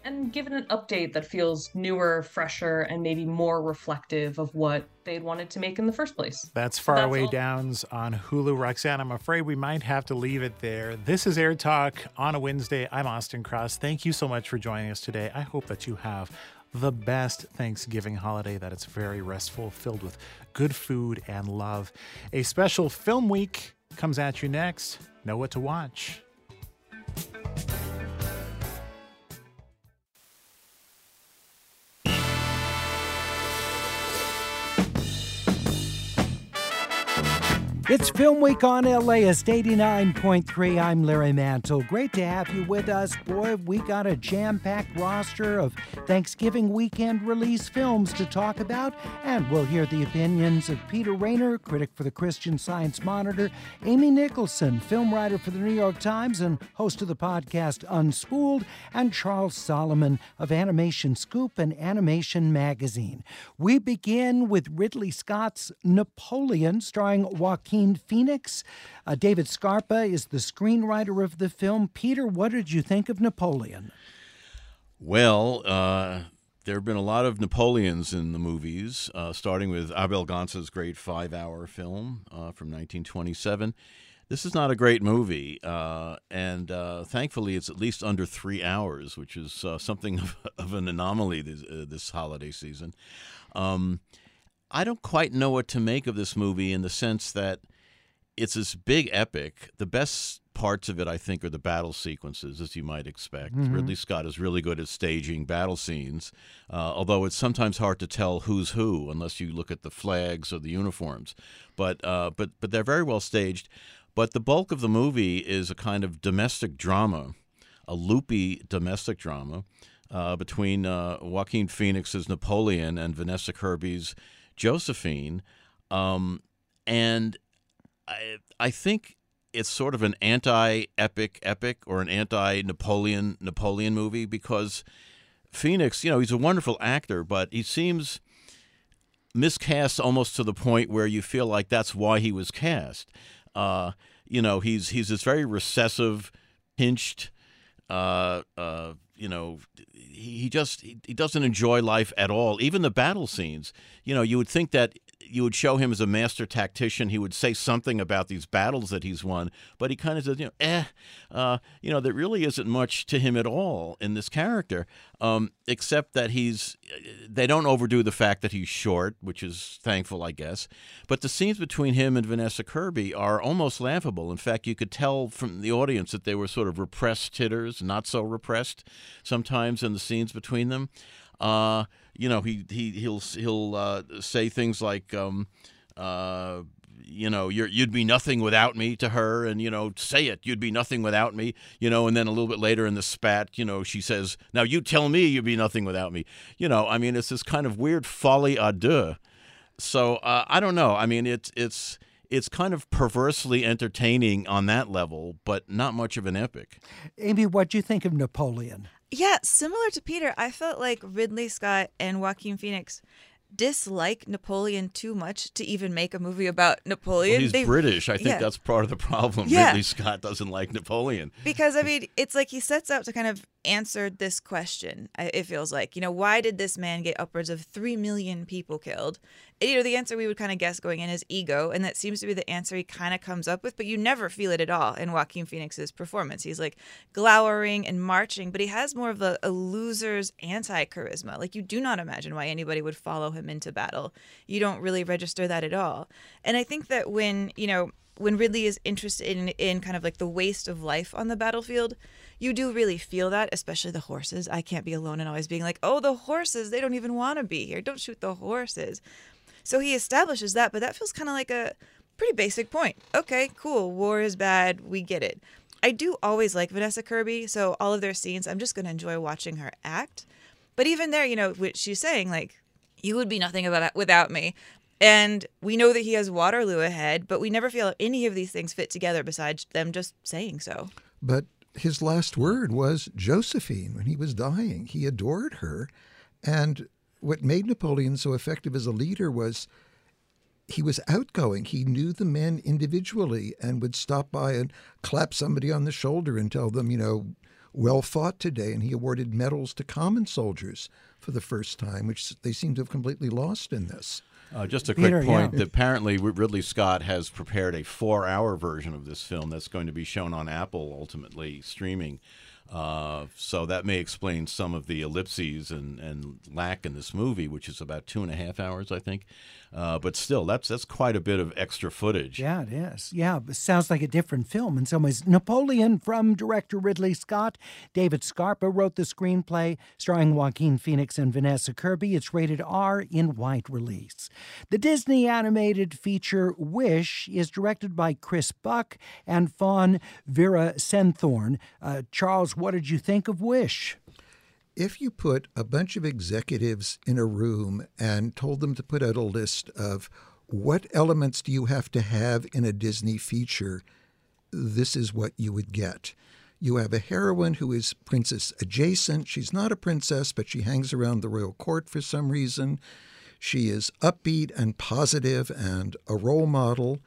Speaker 15: and give it an update that feels newer fresher and maybe more reflective of what they'd wanted to make in the first place
Speaker 2: That's
Speaker 15: So
Speaker 2: Faraway
Speaker 15: all.
Speaker 2: Downs on Hulu. Roxanne, I'm afraid we might have to leave it there. This is Air Talk on a Wednesday. I'm Austin Cross. Thank you so much for joining us today. I hope that you have the best Thanksgiving holiday, that it's very restful, filled with good food and love. A special film week comes at you next. Know what to watch.
Speaker 16: It's Film Week on LAist 89.3. I'm Larry Mantle. Great to have you with us. Boy, we got a jam packed roster of Thanksgiving weekend release films to talk about, and we'll hear the opinions of Peter Rainer, critic for the Christian Science Monitor, Amy Nicholson, film writer for the New York Times and host of the podcast Unspooled, and Charles Solomon of Animation Scoop and Animation Magazine. We begin with Ridley Scott's Napoleon, starring Joaquin Phoenix. Uh, David Scarpa is the screenwriter of the film. Peter, what did you think of Napoleon?
Speaker 17: Well, uh, there have been a lot of Napoleons in the movies, uh, starting with Abel Gance's great five hour film uh, from 1927. This is not a great movie, uh, and uh, thankfully it's at least under three hours, which is something of, of an anomaly this, this holiday season. Um, I don't quite know what to make of this movie in the sense that it's this big epic. The best parts of it, I think, are the battle sequences, as you might expect.
Speaker 18: Mhm.
Speaker 17: Ridley Scott is really good at staging battle scenes, uh, although it's sometimes hard to tell who's who unless you look at the flags or the uniforms. But uh, but but they're very well staged. But the bulk of the movie is a kind of domestic drama, a loopy domestic drama uh, between uh, Joaquin Phoenix's Napoleon and Vanessa Kirby's Josephine, um, and I I think it's sort of an anti-epic epic or an anti-Napoleon Napoleon movie because Phoenix, you know, he's a wonderful actor, but he seems miscast almost to the point where you feel like that's why he was cast. Uh, you know, he's he's this very recessive, pinched, uh, uh, you know, he, he just he, he doesn't enjoy life at all. Even the battle scenes, you know, you would think that you would show him as a master tactician. He would say something about these battles that he's won, but he kind of says, you know, eh, uh, you know, there really isn't much to him at all in this character, um, except that he's. They don't overdo the fact that he's short, which is thankful, I guess. But the scenes between him and Vanessa Kirby are almost laughable. In fact, you could tell from the audience that they were sort of repressed titters, not so repressed sometimes in the scenes between them. Uh, you know, he he he'll he'll uh, say things like, um, uh, you know, you would be nothing without me to her, and you know, say it, you'd be nothing without me, you know, and then a little bit later in the spat, you know, she says, now you tell me you'd be nothing without me, you know, I mean, it's this kind of weird folie à deux. So uh, I don't know. I mean, it's it's it's kind of perversely entertaining on that level, but not much of an epic.
Speaker 16: Amy, what do you think of Napoleon?
Speaker 19: Yeah, similar to Peter, I felt like Ridley Scott and Joaquin Phoenix dislike Napoleon too much to even make a movie about Napoleon.
Speaker 17: Well, he's
Speaker 19: They-
Speaker 17: British. I think
Speaker 19: yeah.
Speaker 17: that's part of the problem.
Speaker 19: Yeah.
Speaker 17: Ridley Scott doesn't like Napoleon.
Speaker 19: Because I mean, it's like he sets out to kind of answer this question. It feels like, you know, why did this man get upwards of three million people killed? You know, the answer we would kind of guess going in is ego, and that seems to be the answer he kind of comes up with. But you never feel it at all in Joaquin Phoenix's performance. He's like glowering and marching, but he has more of a, a loser's anti charisma. Like you do not imagine why anybody would follow him into battle. You don't really register that at all. And I think that when you know when Ridley is interested in, in kind of like the waste of life on the battlefield, you do really feel that, especially the horses. I can't be alone and always being like, oh, the horses, they don't even want to be here. Don't shoot the horses. So he establishes that, but that feels kind of like a pretty basic point. Okay, cool. War is bad. We get it. I do always like Vanessa Kirby, so all of their scenes, I'm just going to enjoy watching her act. But even there, you know, what she's saying, like, you would be nothing without me. And we know that he has Waterloo ahead, but we never feel any of these things fit together besides them just saying so.
Speaker 18: But his last word was Josephine when he was dying. He adored her. And what made Napoleon so effective as a leader was he was outgoing. He knew the men individually and would stop by and clap somebody on the shoulder and tell them, you know, well fought today. And he awarded medals to common soldiers for the first time, which they seem to have completely lost in this.
Speaker 17: Uh, just a quick
Speaker 18: Peter,
Speaker 17: point
Speaker 18: yeah.
Speaker 17: that apparently Ridley Scott has prepared a four hour version of this film that's going to be shown on Apple ultimately streaming. Uh, so that may explain some of the ellipses and, and lack in this movie, which is about two and a half hours, I think. Uh, but still, that's that's quite a bit of extra footage.
Speaker 16: Yeah, it is. Yeah, it sounds like a different film in some ways. Napoleon from director Ridley Scott. David Scarpa wrote the screenplay, starring Joaquin Phoenix and Vanessa Kirby. It's rated R in white release. The Disney animated feature Wish is directed by Chris Buck and Fawn Veerasunthorn. Uh, Charles, what did you think of Wish?
Speaker 18: If you put a bunch of executives in a room and told them to put out a list of what elements do you have to have in a Disney feature, this is what you would get. You have a heroine who is princess adjacent. She's not a princess, but she hangs around the royal court for some reason. She is upbeat and positive and a role model.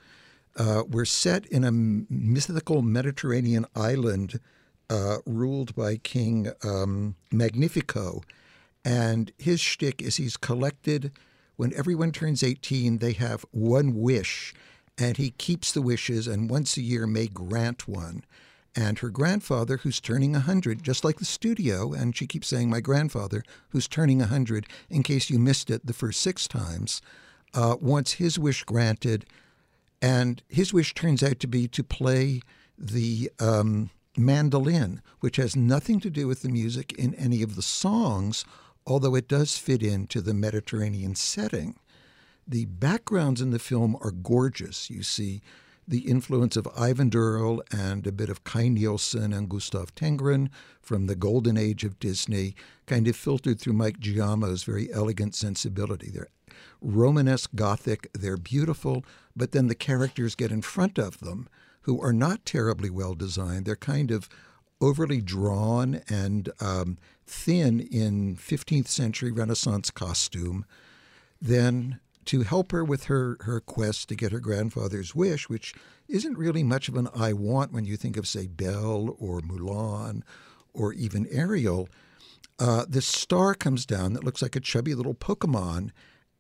Speaker 18: Uh, we're set in a mythical Mediterranean island uh, ruled by King um, Magnifico. And his shtick is he's collected, when everyone turns 18, they have one wish, and he keeps the wishes and once a year may grant one. And her grandfather, who's turning 100, just like the studio, and she keeps saying, My grandfather, who's turning 100, in case you missed it the first six times, uh, wants his wish granted. And his wish turns out to be to play the um, mandolin, which has nothing to do with the music in any of the songs, although it does fit into the Mediterranean setting. The backgrounds in the film are gorgeous. You see the influence of Eyvind Earle and a bit of Kay Nielsen and Gustaf Tenggren from the golden age of Disney, kind of filtered through Mike Giaimo's very elegant sensibility. They're Romanesque Gothic, they're beautiful, but then the characters get in front of them who are not terribly well designed. They're kind of overly drawn and um, thin in 15th century Renaissance costume. Then to help her with her, her quest to get her grandfather's wish, which isn't really much of an I want when you think of, say, Belle or Mulan or even Ariel. Uh, this star comes down that looks like a chubby little Pokemon,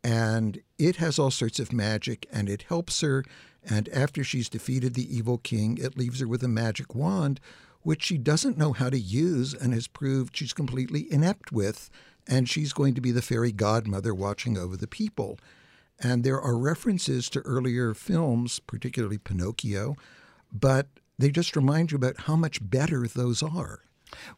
Speaker 18: and it has all sorts of magic, and it helps her. And after she's defeated the evil king, it leaves her with a magic wand, which she doesn't know how to use and has proved she's completely inept with. And she's going to be the fairy godmother watching over the people. And there are references to earlier films, particularly Pinocchio, but they just remind you about how much better those are.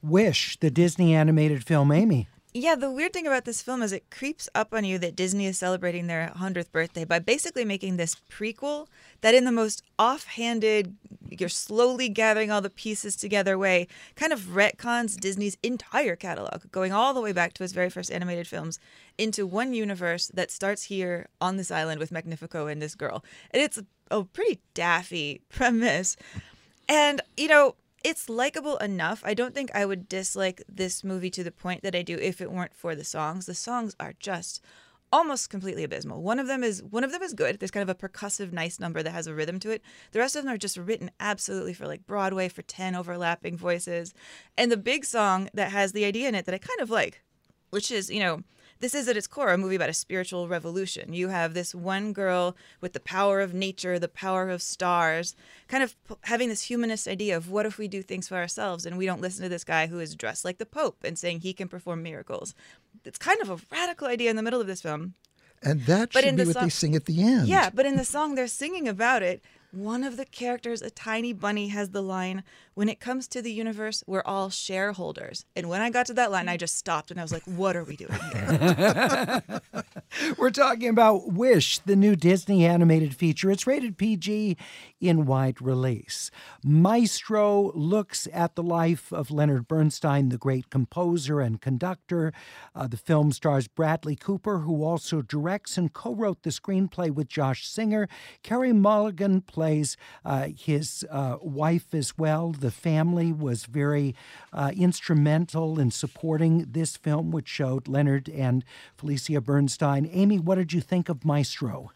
Speaker 16: Wish, the Disney animated film, Amy.
Speaker 19: Yeah, the weird thing about this film is it creeps up on you that Disney is celebrating their 100th birthday by basically making this prequel that, in the most offhanded, you're slowly gathering all the pieces together way, kind of retcons Disney's entire catalog, going all the way back to his very first animated films into one universe that starts here on this island with Magnifico and this girl. And it's a pretty daffy premise. And, you know, it's likable enough. I don't think I would dislike this movie to the point that I do if it weren't for the songs. The songs are just almost completely abysmal. One of them is one of them is good. There's kind of a percussive nice number that has a rhythm to it. The rest of them are just written absolutely for like Broadway for 10 overlapping voices. And the big song that has the idea in it that I kind of like, which is, you know, this is at its core a movie about a spiritual revolution. You have this one girl with the power of nature, the power of stars, kind of having this humanist idea of what if we do things for ourselves and we don't listen to this guy who is dressed like the Pope and saying he can perform miracles. It's kind of a radical idea in the middle of this film.
Speaker 18: And that
Speaker 19: But
Speaker 18: should be
Speaker 19: the
Speaker 18: what
Speaker 19: song-
Speaker 18: they sing at the end.
Speaker 19: Yeah, but in the song they're singing about it. One of the characters, a tiny bunny, has the line, When it comes to the universe, we're all shareholders. And when I got to that line, I just stopped and I was like, What are we doing here?
Speaker 16: We're talking about Wish, the new Disney animated feature. It's rated PG in wide release. Maestro looks at the life of Leonard Bernstein, the great composer and conductor. Uh, the film stars Bradley Cooper, who also directs and co wrote the screenplay with Josh Singer. Carey Mulligan plays uh, his uh, wife as well. The family was very uh, instrumental in supporting this film, which showed Leonard and Felicia Bernstein. Amy, what did you think of Maestro?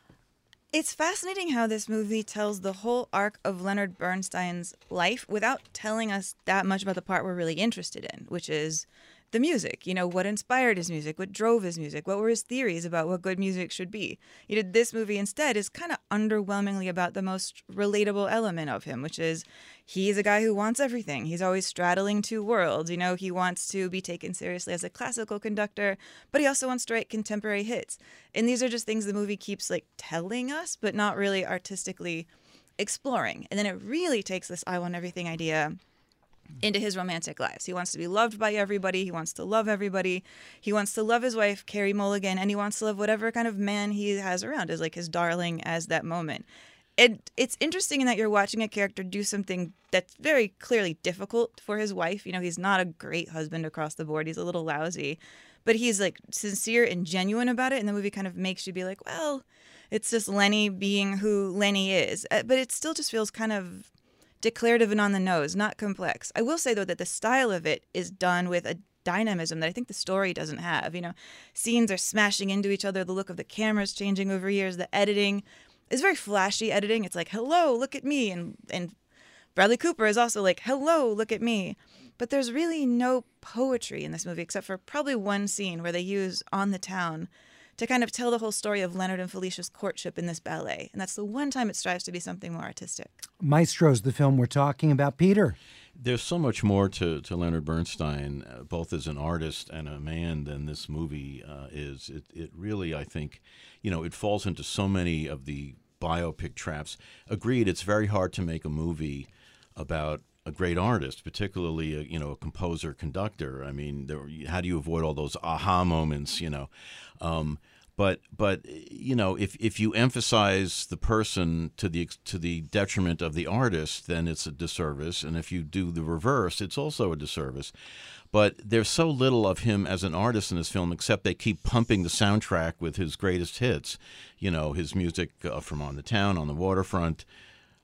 Speaker 19: It's fascinating how this movie tells the whole arc of Leonard Bernstein's life without telling us that much about the part we're really interested in, which is the music. You know, what inspired his music, what drove his music, what were his theories about what good music should be. You know, this movie instead is kind of underwhelmingly about the most relatable element of him, which is he's a guy who wants everything. He's always straddling two worlds. You know, he wants to be taken seriously as a classical conductor, but he also wants to write contemporary hits. And these are just things the movie keeps like telling us, but not really artistically exploring. And then it really takes this I want everything idea into his romantic lives. He wants to be loved by everybody. He wants to love everybody. He wants to love his wife, Carey Mulligan, and he wants to love whatever kind of man he has around as like his darling as that moment. And it's interesting in that you're watching a character do something that's very clearly difficult for his wife. You know, he's not a great husband across the board. He's a little lousy, but he's like sincere and genuine about it. And the movie kind of makes you be like, well, it's just Lenny being who Lenny is. Uh, But it still just feels kind of declarative and on the nose, not complex. I will say though that the style of it is done with a dynamism that I think the story doesn't have. You know, scenes are smashing into each other, the look of the cameras changing over years, the editing is very flashy editing. It's like, "Hello, look at me." And and Bradley Cooper is also like, "Hello, look at me." But there's really no poetry in this movie except for probably one scene where they use on the town to kind of tell the whole story of Leonard and Felicia's courtship in this ballet. And that's the one time it strives to be something more artistic.
Speaker 16: Maestro's the film we're talking about. Peter.
Speaker 17: There's so much more to, to Leonard Bernstein, uh, both as an artist and a man, than this movie uh, is. It, it really, I think, you know, it falls into so many of the biopic traps. Agreed, it's very hard to make a movie about a great artist, particularly a, you know a composer conductor. I mean, there, how do you avoid all those aha moments? You know, um, but but you know if if you emphasize the person to the to the detriment of the artist, then it's a disservice, and if you do the reverse, it's also a disservice. But there's so little of him as an artist in this film, except they keep pumping the soundtrack with his greatest hits. You know, his music uh, from On the Town, On the Waterfront,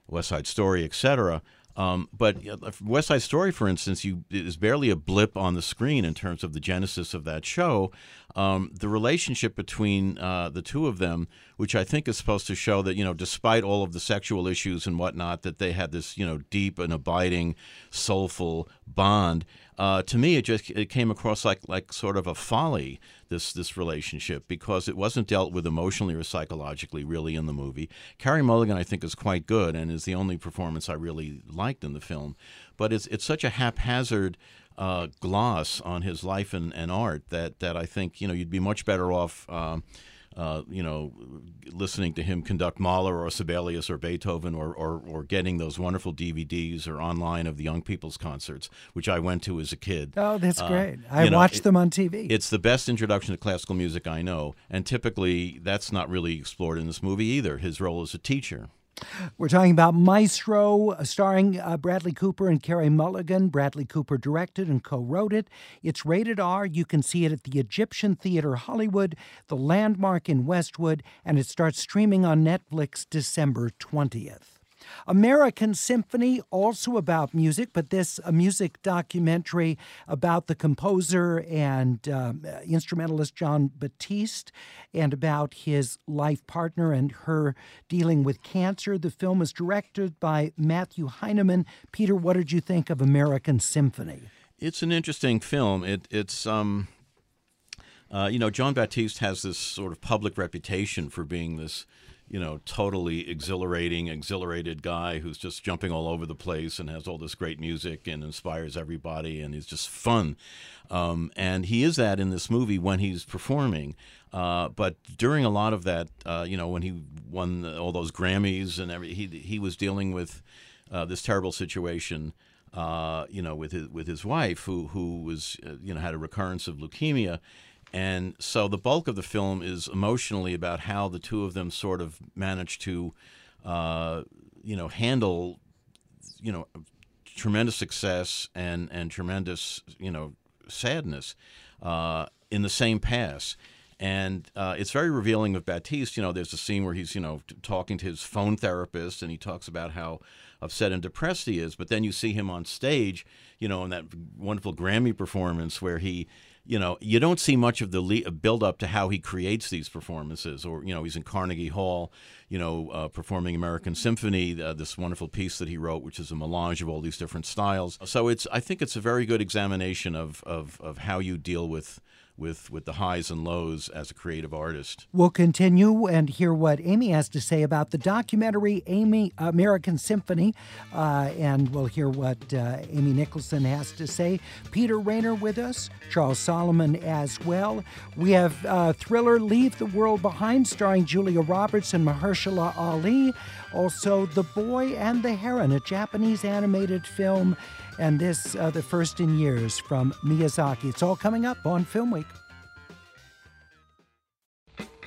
Speaker 17: West Side Story, etc. Um, but West Side Story, for instance, you is barely a blip on the screen in terms of the genesis of that show. Um, the relationship between uh, the two of them, which I think is supposed to show that you know, despite all of the sexual issues and whatnot, that they had this you know deep and abiding, soulful bond. Uh, to me, it just it came across like like sort of a folly this this relationship because it wasn't dealt with emotionally or psychologically really in the movie. Carey Mulligan, I think, is quite good and is the only performance I really liked in the film. But it's it's such a haphazard uh, gloss on his life and, and art that that I think you know you'd be much better off. Um, uh, you know, listening to him conduct Mahler or Sibelius or Beethoven or, or, or getting those wonderful DVDs or online of the Young People's concerts, which I went to as a kid.
Speaker 16: Oh, that's
Speaker 17: Uh,
Speaker 16: great. I
Speaker 17: you know,
Speaker 16: watched
Speaker 17: it-
Speaker 16: them on TV.
Speaker 17: It's the best introduction to classical music I know. And typically, that's not really explored in this movie either, his role as a teacher.
Speaker 16: We're talking about Maestro, uh, starring uh, Bradley Cooper and Carey Mulligan. Bradley Cooper directed and co wrote it. It's rated R. You can see it at the Egyptian Theater Hollywood, the Landmark in Westwood, and it starts streaming on Netflix December 20th. American Symphony, also about music, but this a music documentary about the composer and um, instrumentalist Jon Batiste and about his life partner and her dealing with cancer. The film is directed by Matthew Heineman. Peter, what did you think of American Symphony?
Speaker 17: It's an interesting film. It, it's um, uh, you know, Jon Batiste has this sort of public reputation for being this, you know, totally exhilarating, exhilarated guy who's just jumping all over the place and has all this great music and inspires everybody and is just fun. Um, and he is that in this movie when he's performing. Uh, but during a lot of that, uh, you know, when he won all those Grammys and every, he he was dealing with uh, this terrible situation uh, you know, with his with his wife, who who was uh, you know had a recurrence of leukemia, and so the bulk of the film is emotionally about how the two of them sort of manage to, uh, you know, handle, you know, tremendous success and and tremendous you know sadness uh, in the same pass. And uh, it's very revealing of Batiste. You know, there's a scene where he's, you know, talking to his phone therapist, and he talks about how upset and depressed he is. But then you see him on stage, you know, in that wonderful Grammy performance where he, you know, you don't see much of the le- build up to how he creates these performances. Or, you know, he's in Carnegie Hall, you know, uh, performing American Symphony, uh, this wonderful piece that he wrote, which is a melange of all these different styles. So it's, I think it's a very good examination of, of, of how you deal with. With, with the highs and lows as a creative artist.
Speaker 16: We'll continue and hear what Amy has to say about the documentary Amy American Symphony, uh, and we'll hear what uh, Amy Nicholson has to say. Peter Rainer with us, Charles Solomon as well. We have uh, thriller Leave the World Behind, starring Julia Roberts and Mahershala Ali. Also, The Boy and the Heron, a Japanese animated film, and this uh, the first in years from Miyazaki. It's all coming up on Film Week.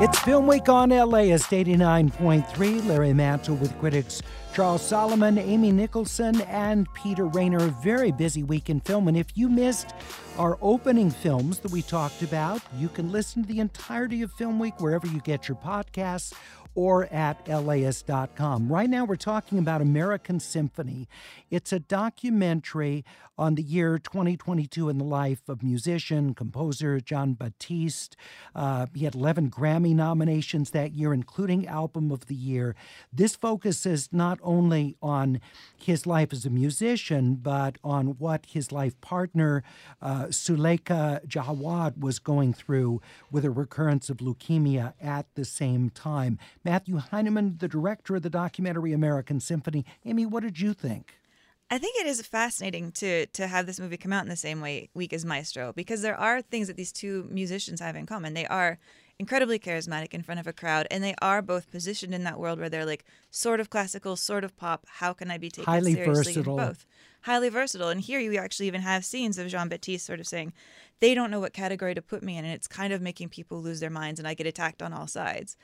Speaker 16: It's Film Week on LAist 89.3. Larry Mantle with critics Charles Solomon, Amy Nicholson, and Peter Rainer. Very busy week in film. And if you missed our opening films that we talked about, you can listen to the entirety of Film Week wherever you get your podcasts or at LAist.com. Right now, we're talking about American Symphony. It's a documentary on the year 2022 in the life of musician, composer Jon Batiste. Uh, he had 11 Grammy nominations that year, including Album of the Year. This focuses not only on his life as a musician, but on what his life partner, uh, Suleika Jaouad, was going through with a recurrence of leukemia at the same time. Matthew Heineman, the director of the documentary American Symphony. Amy, what did you think?
Speaker 19: I think it is fascinating to to have this movie come out in the same way week as Maestro because there are things that these two musicians have in common. They are incredibly charismatic in front of a crowd, and they are both positioned in that world where they're like sort of classical, sort of pop. How can I be taken
Speaker 16: Highly
Speaker 19: seriously
Speaker 16: versatile.
Speaker 19: in both? Highly versatile. And here you actually even have scenes of Jon Batiste sort of saying, "They don't know what category to put me in," and it's kind of making people lose their minds, and I get attacked on all sides.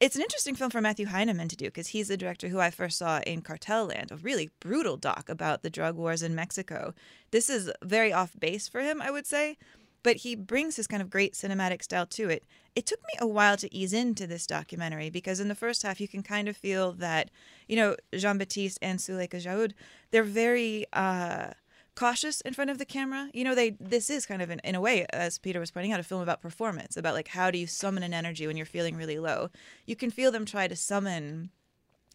Speaker 19: It's an interesting film for Matthew Heineman to do because he's the director who I first saw in Cartel Land, a really brutal doc about the drug wars in Mexico. This is very off base for him, I would say, but he brings his kind of great cinematic style to it. It took me a while to ease into this documentary because in the first half you can kind of feel that, you know, Jon Batiste and Suleika Jaouad, they're very uh cautious in front of the camera. You know, they this is kind of in, in a way, as Peter was pointing out, a film about performance, about like how do you summon an energy when you're feeling really low. You can feel them try to summon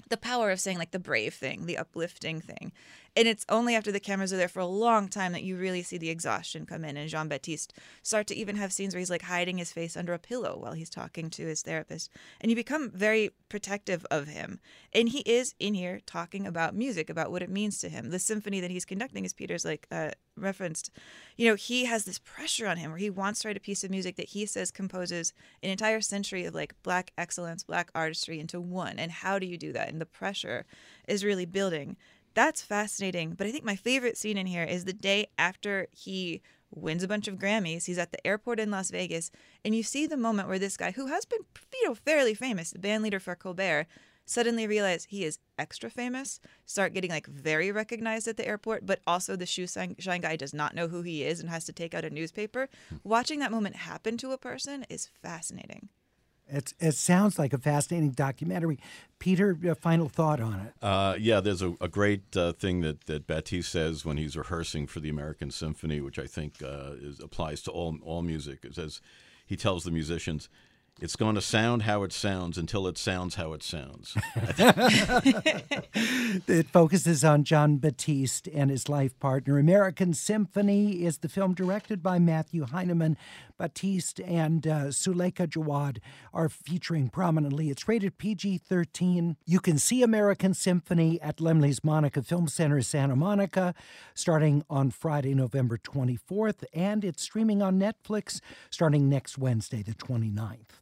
Speaker 19: the power of saying like the brave thing, the uplifting thing. And it's only after the cameras are there for a long time that you really see the exhaustion come in and Jon Batiste start to even have scenes where he's like hiding his face under a pillow while he's talking to his therapist. And you become very protective of him. And he is in here talking about music, about what it means to him. The symphony that he's conducting, as Peter's like uh, referenced, you know, he has this pressure on him where he wants to write a piece of music that he says composes an entire century of like black excellence, black artistry into one. And how do you do that? And the pressure is really building. That's fascinating. But I think my favorite scene in here is the day after he wins a bunch of Grammys. He's at the airport in Las Vegas, and you see the moment where this guy, who has been you know fairly famous, the band leader for Colbert, suddenly realize he is extra famous, start getting like very recognized at the airport, but also the shoe shine shine guy does not know who he is and has to take out a newspaper. Hmm. Watching that moment happen to a person is fascinating.
Speaker 16: It's, it sounds like a fascinating documentary. Peter, a final thought on it.
Speaker 17: Uh, yeah, there's a, a great uh, thing that, that Batiste says when he's rehearsing for the American Symphony, which I think uh, is, applies to all all music. It says he tells the musicians, "It's going to sound how it sounds until it sounds how it sounds."
Speaker 16: it focuses on Jon Batiste and his life partner. American Symphony is the film directed by Matthew Heineman. Batiste and uh, Suleika Jaouad are featuring prominently. It's rated PG 13. You can see American Symphony at Laemmle's Monica Film Center, Santa Monica, starting on Friday, November 24th, and it's streaming on Netflix starting next Wednesday, the 29th.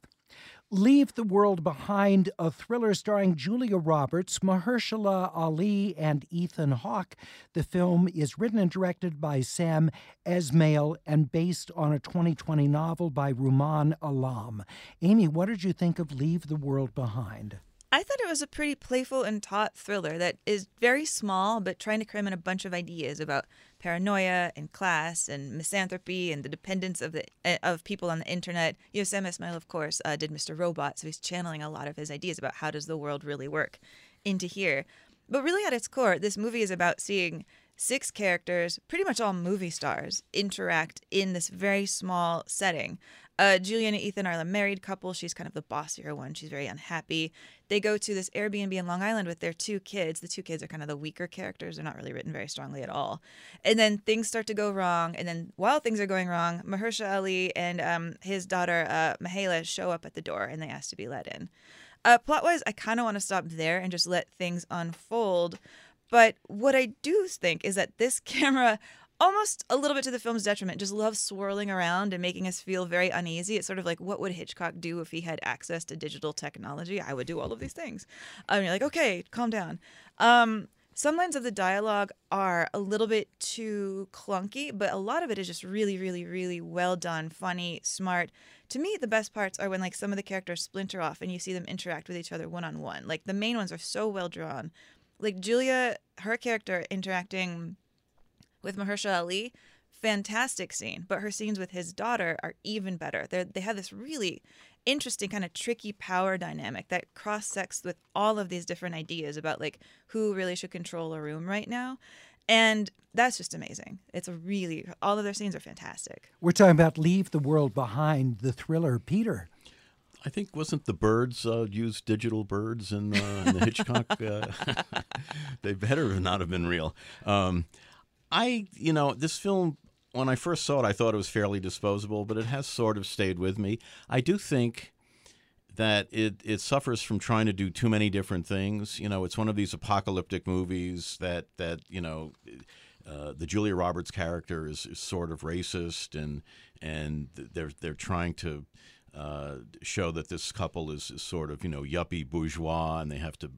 Speaker 16: Leave the World Behind, a thriller starring Julia Roberts, Mahershala Ali, and Ethan Hawke. The film is written and directed by Sam Esmail and based on a 2020 novel by Rumaan Alam. Amy, what did you think of Leave the World Behind?
Speaker 19: I thought it was a pretty playful and taut thriller that is very small, but trying to cram in a bunch of ideas about paranoia and class and misanthropy and the dependence of the eh, of people on the internet. Sam Esmail, of course, uh, did Mr. Robot, so he's channeling a lot of his ideas about how does the world really work into here. But really, at its core, this movie is about seeing six characters, pretty much all movie stars, interact in this very small setting. Uh, Julian and Ethan are the married couple. She's kind of the bossier one. She's very unhappy. They go to this Airbnb in Long Island with their two kids. The two kids are kind of the weaker characters. They're not really written very strongly at all. And then things start to go wrong. And then while things are going wrong, Mahershala Ali and um, his daughter uh, Myha'la show up at the door and they ask to be let in. Uh, plot wise, I kind of want to stop there and just let things unfold. But what I do think is that this camera almost a little bit to the film's detriment, just loves swirling around and making us feel very uneasy. It's sort of like what would Hitchcock do if he had access to digital technology? I would do all of these things. Um, you're like, okay, calm down. Um, some lines of the dialogue are a little bit too clunky, but a lot of it is just really, really, really well done, funny, smart. To me, the best parts are when like some of the characters splinter off and you see them interact with each other one on one. Like the main ones are so well drawn. Like Julia, her character interacting with Mahershala Ali fantastic scene, but her scenes with his daughter are even better. They they have this really interesting kind of tricky power dynamic that cross sects with all of these different ideas about like who really should control a room right now. And that's just amazing. It's really all of their scenes are fantastic.
Speaker 16: We're talking about Leave the World Behind, the thriller. Peter.
Speaker 17: I think wasn't the birds uh, used digital birds in, uh, in the Hitchcock? Uh, they better not have been real. Um, I, you know, this film when I first saw it, I thought it was fairly disposable, but it has sort of stayed with me. I do think that it it suffers from trying to do too many different things. You know, it's one of these apocalyptic movies that that you know. Uh, the Julia Roberts character is, is, sort of racist, and and they're they're trying to uh, show that this couple is, is, sort of you know yuppie bourgeois, and they have to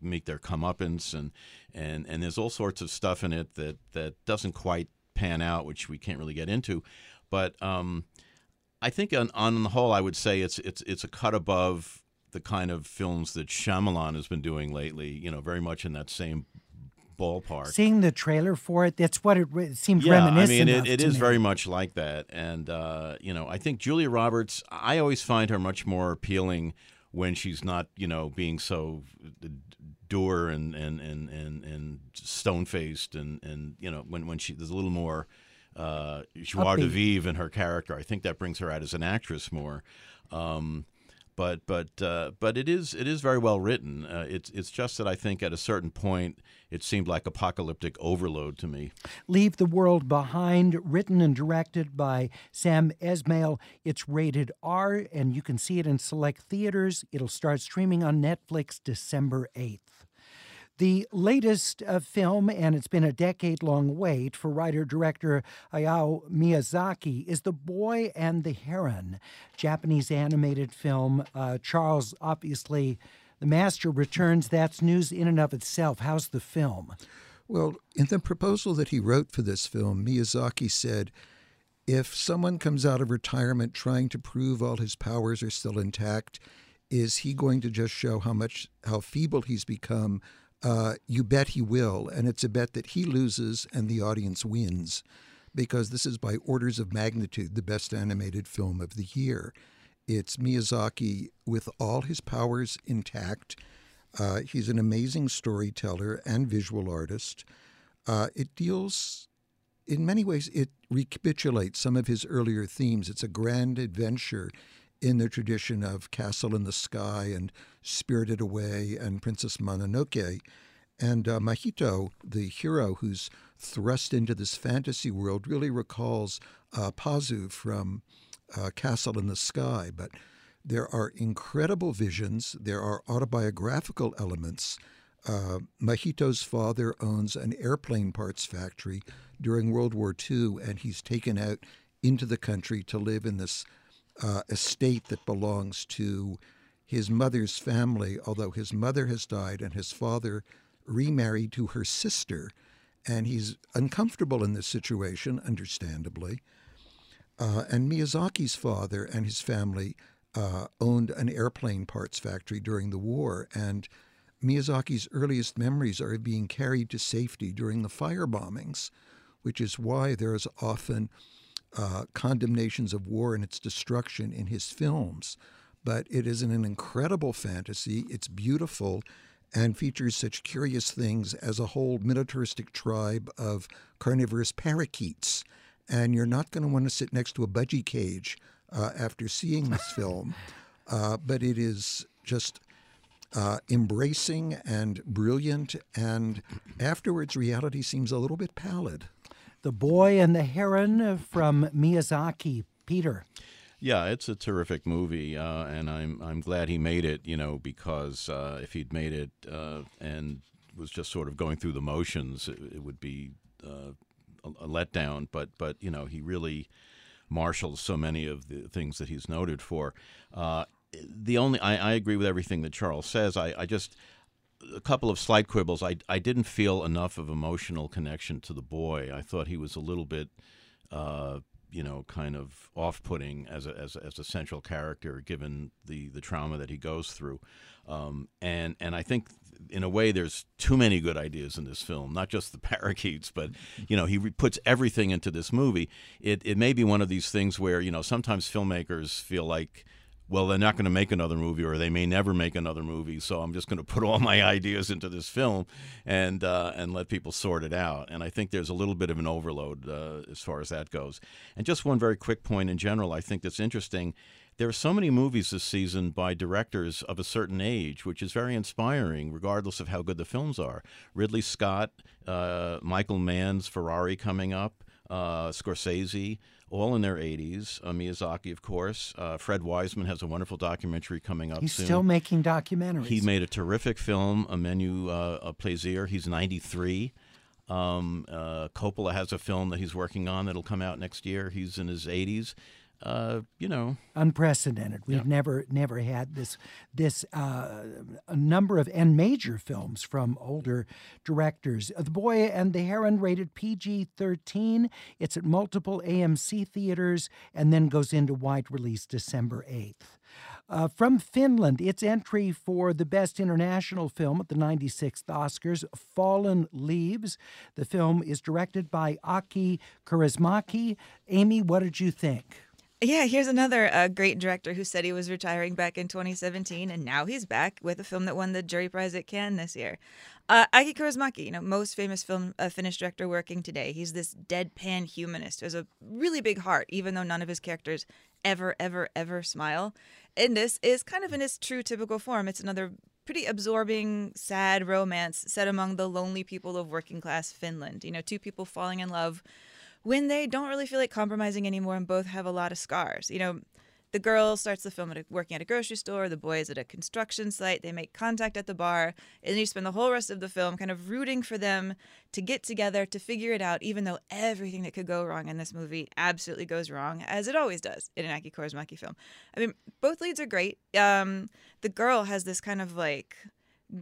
Speaker 17: make their comeuppance, and and and there's all sorts of stuff in it that that doesn't quite pan out, which we can't really get into. But um, I think on, on the whole, I would say it's it's it's a cut above the kind of films that Shyamalan has been doing lately. You know, very much in that same ballpark.
Speaker 16: Seeing the trailer for it, that's what it, it seemed
Speaker 17: yeah,
Speaker 16: reminiscent.
Speaker 17: I mean, it, it is
Speaker 16: me.
Speaker 17: very much like that. And uh, you know, I think Julia Roberts. I always find her much more appealing when she's not, you know, being so dour and and and and, and stone faced and and you know when when she there's a little more uh, joie de vivre in her character. I think that brings her out as an actress more. Um, but but uh, but it is it is very well written. Uh, it's it's just that I think at a certain point it seemed like apocalyptic overload to me.
Speaker 16: Leave the World Behind, written and directed by Sam Esmail. It's rated R, and you can see it in select theaters. It'll start streaming on Netflix December eighth. The latest uh, film, and it's been a decade long wait for writer director Hayao Miyazaki, is The Boy and the Heron, Japanese animated film. Uh, Charles, obviously, the master returns. That's news in and of itself. How's the film?
Speaker 18: Well, in the proposal that he wrote for this film, Miyazaki said, if someone comes out of retirement trying to prove all his powers are still intact, is he going to just show how much how feeble he's become uh, you bet he will. And it's a bet that he loses and the audience wins because this is by orders of magnitude the best animated film of the year. It's Miyazaki with all his powers intact. Uh, he's an amazing storyteller and visual artist. Uh, it deals, in many ways, it recapitulates some of his earlier themes. It's a grand adventure in the tradition of Castle in the Sky and Spirited Away and Princess Mononoke. And uh, Mahito, the hero who's thrust into this fantasy world, really recalls uh, Pazu from uh, Castle in the Sky. But there are incredible visions, there are autobiographical elements. Uh, Mahito's father owns an airplane parts factory during World War II, and he's taken out into the country to live in this uh, estate that belongs to his mother's family, although his mother has died and his father remarried to her sister. And he's uncomfortable in this situation, understandably. Uh, and Miyazaki's father and his family uh, owned an airplane parts factory during the war. And Miyazaki's earliest memories are of being carried to safety during the fire bombings, which is why there is often uh, condemnations of war and its destruction in his films. But it is an incredible fantasy. It's beautiful and features such curious things as a whole militaristic tribe of carnivorous parakeets. And you're not going to want to sit next to a budgie cage uh, after seeing this film. Uh, but it is just uh, embracing and brilliant. And afterwards, reality seems a little bit pallid.
Speaker 16: The Boy and the Heron from Miyazaki. Peter.
Speaker 17: Yeah, it's a terrific movie, uh, and I'm I'm glad he made it. You know, because uh, if he'd made it uh, and was just sort of going through the motions, it, it would be uh, a, a, letdown. But but you know, he really marshals so many of the things that he's noted for. Uh, the only I, I agree with everything that Charles says. I, I just a couple of slight quibbles. I, I didn't feel enough of emotional connection to the boy. I thought he was a little bit, uh, you know, kind of off-putting as a, as, a, as a central character, given the, the trauma that he goes through. Um, and and I think in a way, there's too many good ideas in this film. Not just the parakeets, but you know, he re- puts everything into this movie. It it may be one of these things where you know sometimes filmmakers feel like well, they're not going to make another movie, or they may never make another movie. So I'm just going to put all my ideas into this film and uh, and let people sort it out. And I think there's a little bit of an overload uh, as far as that goes. And just one very quick point in general, I think that's interesting. There are so many movies this season by directors of a certain age, which is very inspiring, regardless of how good the films are. Ridley Scott, uh, Michael Mann's Ferrari coming up, uh, Scorsese all in their 80s. Uh, Miyazaki, of course. Uh, Fred Wiseman has a wonderful documentary coming up
Speaker 16: He's
Speaker 17: soon.
Speaker 16: still making documentaries.
Speaker 17: He made a terrific film, A Menu uh, a Plaisir. He's 93. Um, uh, Coppola has a film that he's working on that'll come out next year. He's in his 80s. Uh, you know,
Speaker 16: unprecedented. We've
Speaker 17: Yeah.
Speaker 16: never never had this this uh, a number of and major films from older directors. Uh, The Boy and the Heron rated PG thirteen. It's at multiple AMC theaters and then goes into wide release December eighth. Uh, from Finland, its entry for the Best International Film at the 96th Oscars, Fallen Leaves. The film is directed by Aki Kaurismäki. Amy, what did you think?
Speaker 19: Yeah, here's another uh, great director who said he was retiring back in 2017, and now he's back with a film that won the jury prize at Cannes this year. Uh, Aki Kaurismäki, you know, most famous film uh, Finnish director working today. He's this deadpan humanist who has a really big heart, even though none of his characters ever, ever, ever smile. And this is kind of in its true typical form. It's another pretty absorbing, sad romance set among the lonely people of working class Finland. You know, two people falling in love when they don't really feel like compromising anymore and both have a lot of scars. You know, the girl starts the film at a, working at a grocery store, the boy is at a construction site, they make contact at the bar, and then you spend the whole rest of the film kind of rooting for them to get together, to figure it out, even though everything that could go wrong in this movie absolutely goes wrong, as it always does in an Aki Kaurismäki film. I mean, both leads are great. Um, the girl has this kind of like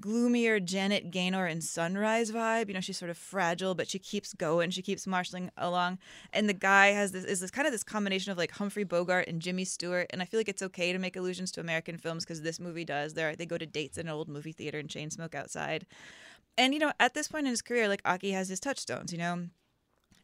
Speaker 19: gloomier Janet Gaynor in Sunrise vibe. You know, she's sort of fragile, but she keeps going. She keeps marshaling along. And the guy has this is this kind of this combination of like Humphrey Bogart and Jimmy Stewart. And I feel like it's okay to make allusions to American films because this movie does. They they go to dates in an old movie theater and chain smoke outside. And you know, at this point in his career, like Aki has his touchstones. You know,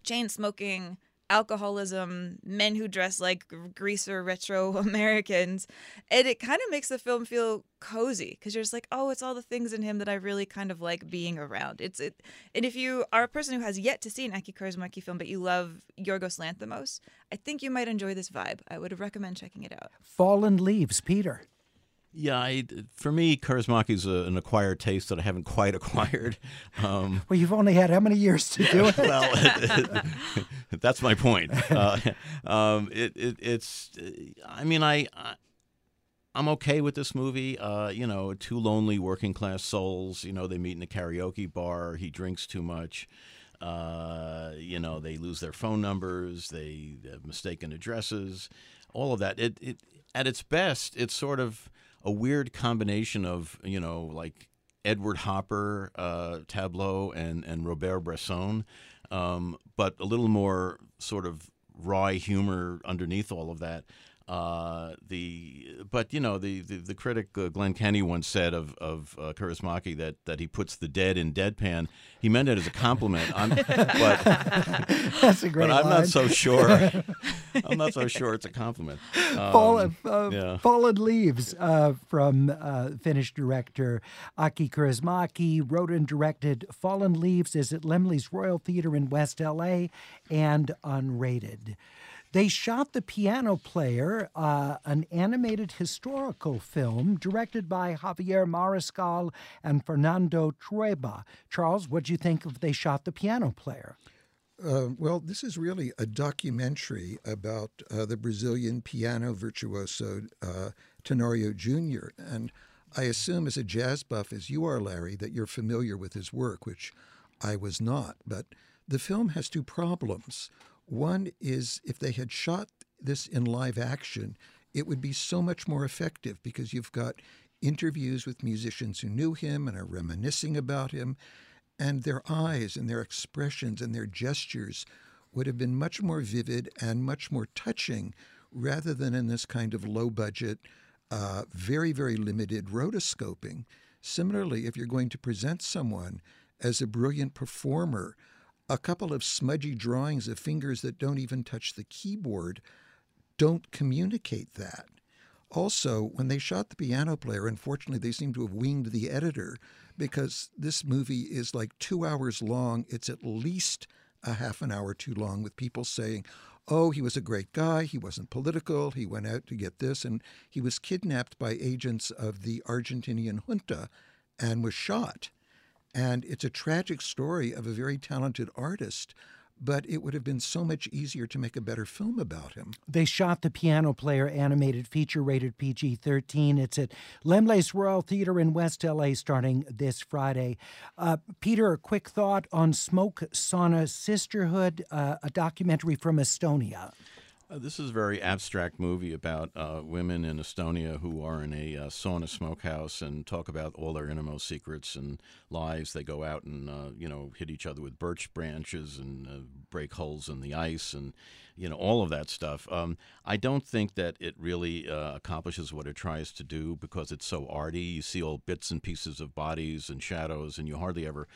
Speaker 19: chain smoking, alcoholism, men who dress like greaser retro Americans. And it kind of makes the film feel cozy because you're just like, oh, it's all the things in him that I really kind of like being around. It's it, and if you are a person who has yet to see an Aki Kaurismäki film, but you love Yorgos Lanthimos, I think you might enjoy this vibe. I would recommend checking it out.
Speaker 16: Fallen Leaves, Peter.
Speaker 17: Yeah, I, for me, Kaurismäki's is an acquired taste that I haven't quite acquired. Um,
Speaker 16: Well, you've only had how many years to do it?
Speaker 17: well, that's my point. Uh, um, it, it, it's, I mean, I, I, I'm okay with this movie. Uh, you know, two lonely working class souls. You know, they meet in a karaoke bar. He drinks too much. Uh, you know, they lose their phone numbers. They have mistaken addresses. All of that. It, it, at its best, it's sort of a weird combination of you know like Edward Hopper uh, tableau and and Robert Bresson, um, but a little more sort of wry humor underneath all of that. Uh, the but you know the the, the critic uh, Glenn Kenny once said of of uh, Kaurismäki that that he puts the dead in deadpan. He meant it as a compliment. I'm, but
Speaker 16: That's a great
Speaker 17: But I'm
Speaker 16: line.
Speaker 17: not so sure. I'm not so sure it's a compliment. Um,
Speaker 16: Fallen, uh,
Speaker 17: yeah.
Speaker 16: Fallen Leaves uh, from uh, Finnish director Aki Kaurismäki wrote and directed Fallen Leaves is at Laemmle's Royal Theater in West LA and unrated. They shot The Piano Player, uh, an animated historical film directed by Javier Mariscal and Fernando Trueba. Charles, what do you think of They Shot the Piano Player?
Speaker 18: Uh, well, this is really a documentary about uh, the Brazilian piano virtuoso uh, Tenorio Jr. And I assume, as a jazz buff as you are, Larry, that you're familiar with his work, which I was not. But the film has two problems. One is if they had shot this in live action, it would be so much more effective because you've got interviews with musicians who knew him and are reminiscing about him and their eyes and their expressions and their gestures would have been much more vivid and much more touching rather than in this kind of low budget, uh, very, very limited rotoscoping. Similarly, if you're going to present someone as a brilliant performer, a couple of smudgy drawings of fingers that don't even touch the keyboard don't communicate that. Also, when they shot the piano player, unfortunately, they seem to have winged the editor because this movie is like two hours long. It's at least a half an hour too long, with people saying, oh, he was a great guy. He wasn't political. He went out to get this. And he was kidnapped by agents of the Argentinian junta and was shot. And it's a tragic story of a very talented artist but it would have been so much easier to make a better film about him.
Speaker 16: They shot the piano player animated feature rated PG 13. It's at Laemmle's Royal Theater in West LA starting this Friday. Uh, Peter, a quick thought on Smoke Sauna Sisterhood, uh, a documentary from Estonia.
Speaker 17: Uh, this is a very abstract movie about uh, women in Estonia who are in a uh, sauna smokehouse and talk about all their innermost secrets and lives. They go out and uh, you know hit each other with birch branches and uh, break holes in the ice and you know all of that stuff. Um, I don't think that it really uh, accomplishes what it tries to do because it's so arty. You see all bits and pieces of bodies and shadows, and you hardly ever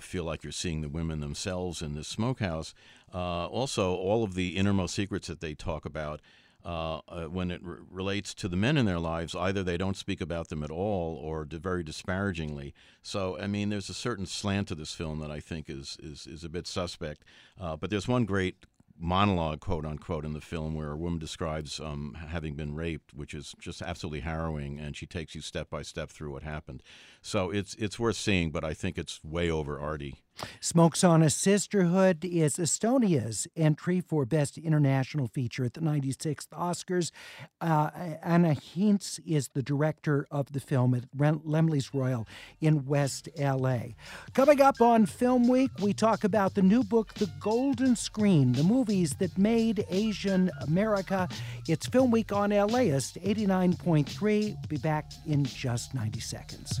Speaker 17: feel like you're seeing the women themselves in this smokehouse. Uh, also, all of the innermost secrets that they talk about. Uh, uh, when it relates to the men in their lives, either they don't speak about them at all or very disparagingly. So, I mean, there's a certain slant to this film that I think is is, is a bit suspect. Uh, but there's one great monologue, quote unquote, in the film where a woman describes um, having been raped, which is just absolutely harrowing, and she takes you step by step through what happened. So it's it's worth seeing, but I think it's way over arty.
Speaker 16: Smoke Sauna Sisterhood is Estonia's entry for Best International Feature at the 96th Oscars. Uh, Anna Hints is the director of the film at Laemmle's Royal in West LA. Coming up on Film Week, we talk about the new book, The Golden Screen, the movies that made Asian America. It's Film Week on LAist 89.3. Be back in just 90 seconds.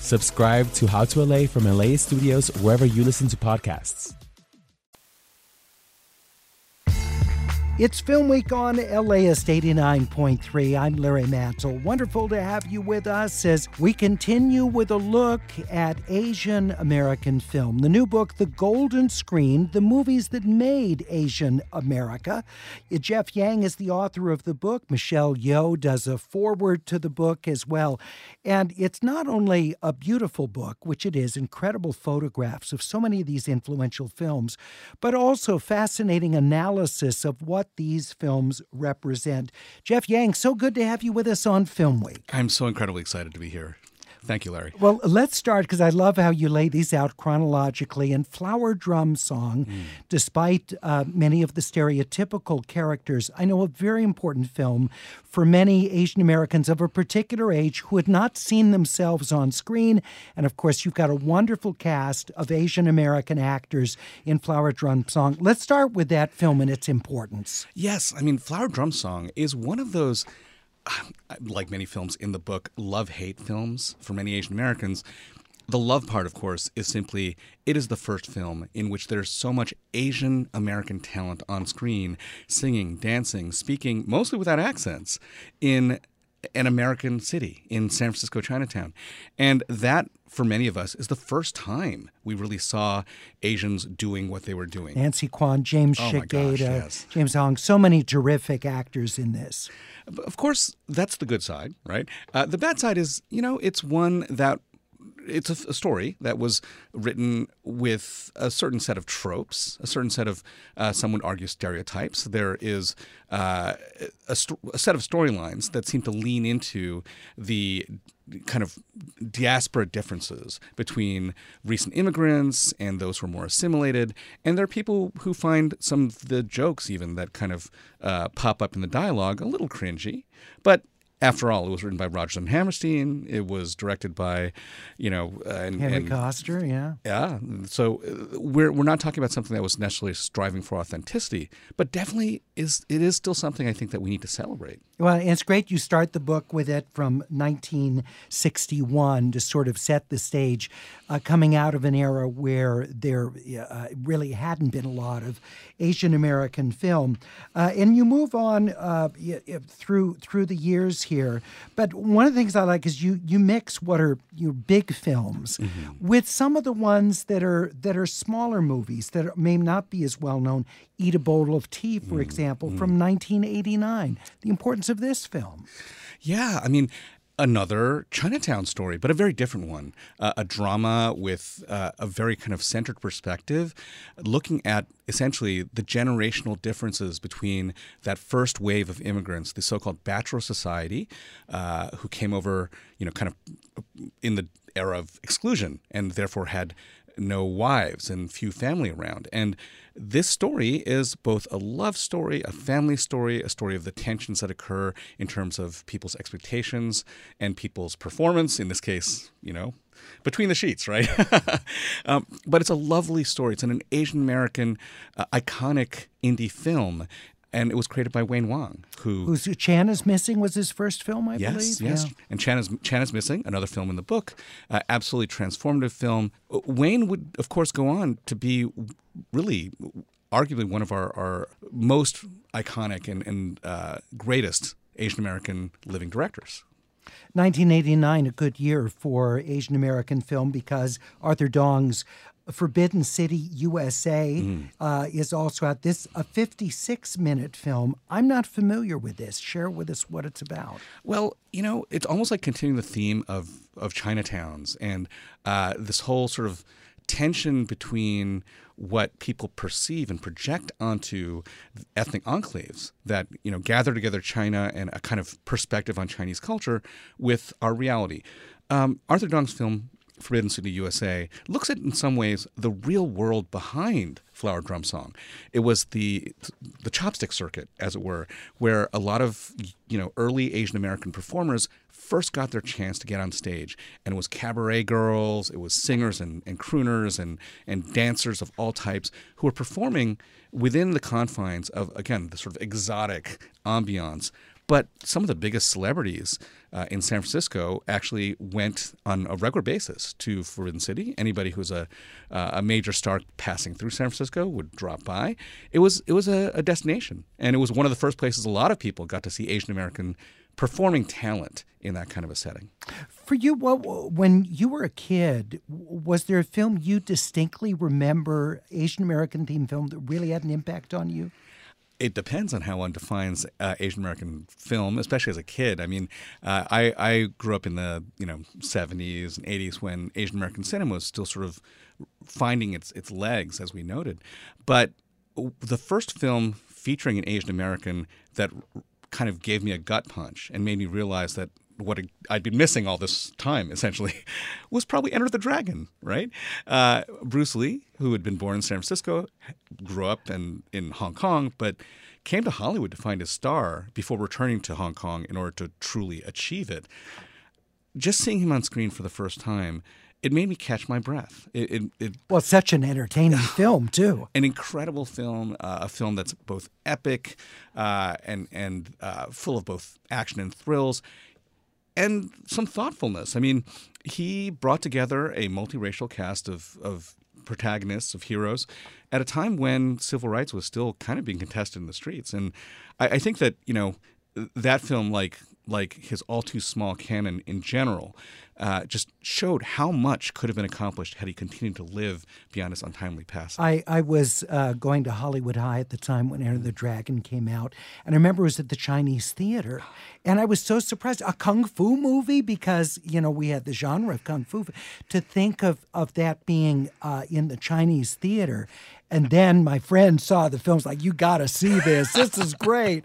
Speaker 20: Subscribe to How to LA from LA Studios wherever you listen to podcasts.
Speaker 16: It's Film Week on LAist 89.3. I'm Larry Mantle. Wonderful to have you with us as we continue with a look at Asian American film. The new book, The Golden Screen The Movies That Made Asian America. Jeff Yang is the author of the book. Michelle Yeoh does a foreword to the book as well. And it's not only a beautiful book, which it is, incredible photographs of so many of these influential films, but also fascinating analysis of what these films represent. Jeff Yang, so good to have you with us on Film Week.
Speaker 20: I'm so incredibly excited to be here. Thank you, Larry.
Speaker 16: Well, let's start because I love how you lay these out chronologically. And Flower Drum Song, mm. despite uh, many of the stereotypical characters, I know a very important film for many Asian Americans of a particular age who had not seen themselves on screen. And of course, you've got a wonderful cast of Asian American actors in Flower Drum Song. Let's start with that film and its importance.
Speaker 20: Yes. I mean, Flower Drum Song is one of those like many films in the book, love hate films for many Asian Americans. The love part, of course, is simply it is the first film in which there's so much Asian American talent on screen, singing, dancing, speaking, mostly without accents, in an American city in San Francisco Chinatown. And that, for many of us, is the first time we really saw Asians doing what they were doing.
Speaker 16: Nancy Kwan, James
Speaker 20: Oh my gosh,
Speaker 16: Shigeta,
Speaker 20: yes.
Speaker 16: James Hong, so many terrific actors in this.
Speaker 20: Of course, that's the good side, right? Uh, the bad side is, you know, it's one that it's a, a story that was written with a certain set of tropes, a certain set of, uh, some would argue, stereotypes. There is uh, a, sto- a set of storylines that seem to lean into the kind of diaspora differences between recent immigrants and those who are more assimilated. And there are people who find some of the jokes, even that kind of uh, pop up in the dialogue, a little cringy. But after all, it was written by Roger and Hammerstein. It was directed by, you know, uh, and,
Speaker 16: Henry
Speaker 20: and-
Speaker 16: Koster, yeah.
Speaker 20: yeah. So uh, we're we're not talking about something that was necessarily striving for authenticity, but definitely is it is still something I think that we need to celebrate.
Speaker 16: Well, it's great you start the book with it from 1961 to sort of set the stage, uh, coming out of an era where there uh, really hadn't been a lot of Asian American film, uh, and you move on uh, through through the years here. But one of the things I like is you you mix what are your big films with some of the ones that are that are smaller movies that are, may not be as well known. Eat a Bowl of Tea, for example, from 1989. The importance of this film.
Speaker 20: Yeah, I mean, another Chinatown story, but a very different one. Uh, a drama with uh, a very kind of centered perspective, looking at essentially the generational differences between that first wave of immigrants, the so-called Bachelor Society, uh, who came over, you know, kind of in the era of exclusion and therefore had no wives and few family around. And this story is both a love story, a family story, a story of the tensions that occur in terms of people's expectations and people's performance. In this case, you know, between the sheets, right? um, but it's a lovely story. It's an Asian American, uh, iconic indie film. And it was created by Wayne Wang, who
Speaker 16: Who's Chan is Missing was his first film, I
Speaker 20: yes,
Speaker 16: believe.
Speaker 20: Yes,
Speaker 16: Yeah.
Speaker 20: And Chan is, Chan is Missing, another film in the book, uh, absolutely transformative film. Uh, Wayne would, of course, go on to be really, arguably, one of our, our most iconic and, and uh, greatest Asian American living directors.
Speaker 16: 1989, a good year for Asian American film because Arthur Dong's Forbidden City USA
Speaker 20: Mm.
Speaker 16: uh, is also out. This a 56 minute film. I'm not familiar with this. Share with us what it's about.
Speaker 20: Well, you know, it's almost like continuing the theme of of Chinatowns and uh, this whole sort of tension between what people perceive and project onto ethnic enclaves that you know gather together China and a kind of perspective on Chinese culture with our reality. Um, Arthur Dong's film Forbidden City USA looks at in some ways the real world behind Flower Drum Song. It was the the chopstick circuit, as it were, where a lot of you know early Asian American performers first got their chance to get on stage, and it was cabaret girls, it was singers and, and crooners and and dancers of all types who were performing within the confines of again the sort of exotic ambiance. But some of the biggest celebrities uh, in San Francisco actually went on a regular basis to Forbidden City. Anybody who's a uh, a major star passing through San Francisco would drop by. It was it was a, a destination, and it was one of the first places a lot of people got to see Asian American performing talent in that kind of a setting.
Speaker 16: For you, what, when you were a kid, was there a film you distinctly remember, Asian American themed film, that really had an impact on you?
Speaker 20: It depends on how one defines uh, Asian American film, especially as a kid. I mean, uh, I I grew up in the you know seventies and eighties when Asian American cinema was still sort of finding its its legs, as we noted. But the first film featuring an Asian American that kind of gave me a gut punch and made me realize that what I'd been missing all this time, essentially, was probably Enter the Dragon, right? Uh, Bruce Lee, who had been born in San Francisco, grew up in, in Hong Kong, but came to Hollywood to find his star before returning to Hong Kong in order to truly achieve it. Just seeing him on screen for the first time, it made me catch my breath. It, it, it
Speaker 16: Well, such an entertaining film, too.
Speaker 20: an incredible film, uh, a film that's both epic uh, and and uh, full of both action and thrills, and some thoughtfulness. I mean, he brought together a multiracial cast of of protagonists of heroes at a time when civil rights was still kind of being contested in the streets, and I, I think that you know that film, like like his all too small canon in general, uh, just showed how much could have been accomplished had he continued to live beyond his untimely passing.
Speaker 16: I, I was uh, going to Hollywood High at the time when Enter the Dragon came out, and I remember it was at the Chinese Theater, and I was so surprised. A kung fu movie because you know we had the genre of kung fu. To think of of that being uh, in the Chinese theater, and then my friend saw the films like you got to see this. This is great.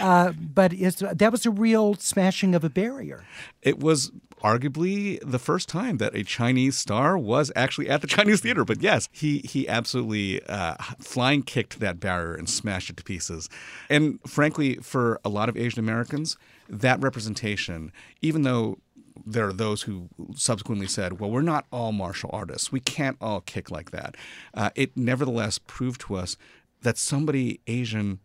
Speaker 16: Uh, but that was a real smashing of a barrier.
Speaker 20: It was arguably the first time that a Chinese star was actually at the Chinese theater. But yes, he he absolutely uh, flying kicked that barrier and smashed it to pieces. And frankly, for a lot of Asian Americans, that representation, even though there are those who subsequently said, well, we're not all martial artists. We can't all kick like that. Uh, it nevertheless proved to us that somebody Asian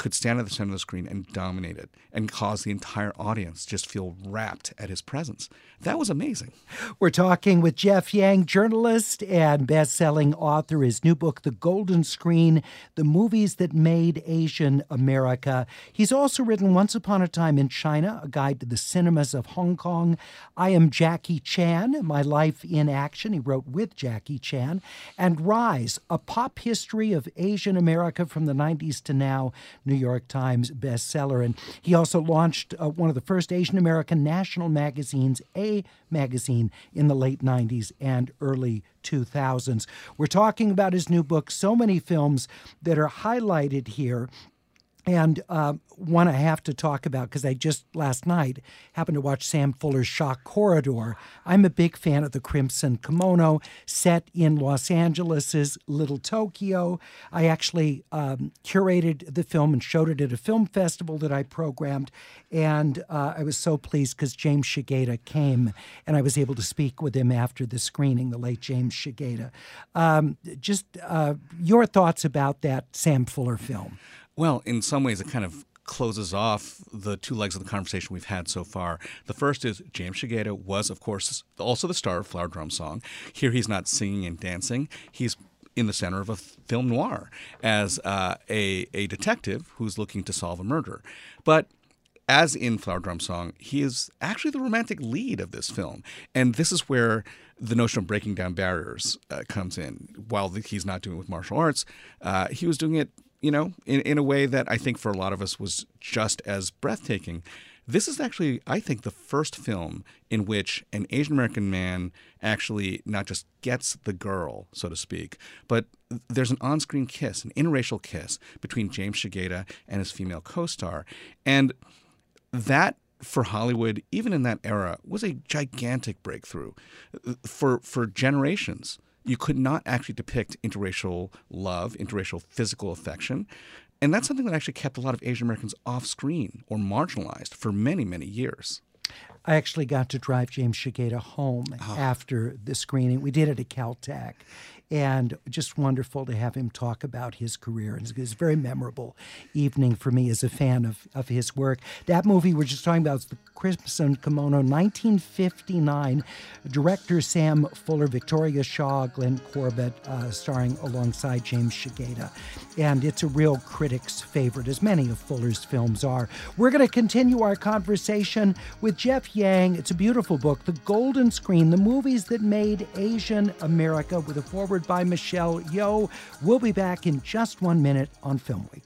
Speaker 20: could stand at the center of the screen and dominate it and cause the entire audience just feel wrapped at his presence. That was amazing.
Speaker 16: We're talking with Jeff Yang, journalist and best-selling author. His new book, The Golden Screen: The Movies That Made Asian America. He's also written Once Upon a Time in China, a guide to the cinemas of Hong Kong. I am Jackie Chan, My Life in Action. He wrote with Jackie Chan. And Rise, a pop history of Asian America from the 90s to now. New York Times bestseller. And he also launched uh, one of the first Asian American national magazines, A Magazine, in the late 90s and early 2000s. We're talking about his new book, so many films that are highlighted here. And uh, one I have to talk about because I just last night happened to watch Sam Fuller's Shock Corridor. I'm a big fan of the Crimson Kimono, set in Los Angeles's Little Tokyo. I actually um, curated the film and showed it at a film festival that I programmed, and uh, I was so pleased because James Shigeta came, and I was able to speak with him after the screening. The late James Shigeta. Um, just uh, your thoughts about that Sam Fuller film?
Speaker 20: Well, in some ways, it kind of closes off the two legs of the conversation we've had so far. The first is James Shigeta was, of course, also the star of Flower Drum Song. Here he's not singing and dancing. He's in the center of a film noir as uh, a, a detective who's looking to solve a murder. But as in Flower Drum Song, he is actually the romantic lead of this film. And this is where the notion of breaking down barriers uh, comes in. While he's not doing it with martial arts, uh, he was doing it you know, in, in a way that I think for a lot of us was just as breathtaking. This is actually, I think, the first film in which an Asian American man actually not just gets the girl, so to speak, but there's an on screen kiss, an interracial kiss between James Shigeta and his female co star. And that for Hollywood, even in that era, was a gigantic breakthrough uh, for, for generations you could not actually depict interracial love, interracial physical affection. And that's something that actually kept a lot of Asian Americans off screen or marginalized for many, many years.
Speaker 16: I actually got to drive James Shigeta home oh. after the screening. We did it at Caltech and just wonderful to have him talk about his career. And it was a very memorable evening for me as a fan of, of his work. That movie we're just talking about is The Crimson Kimono, 1959. Director Sam Fuller, Victoria Shaw, Glenn Corbett, uh, starring alongside James Shigeta. And it's a real critic's favorite, as many of Fuller's films are. We're going to continue our conversation with Jeff Yang. It's a beautiful book, The Golden Screen, the movies that made Asian America, with a forward by Michelle Yeoh. We'll be back in just one minute on Film Week.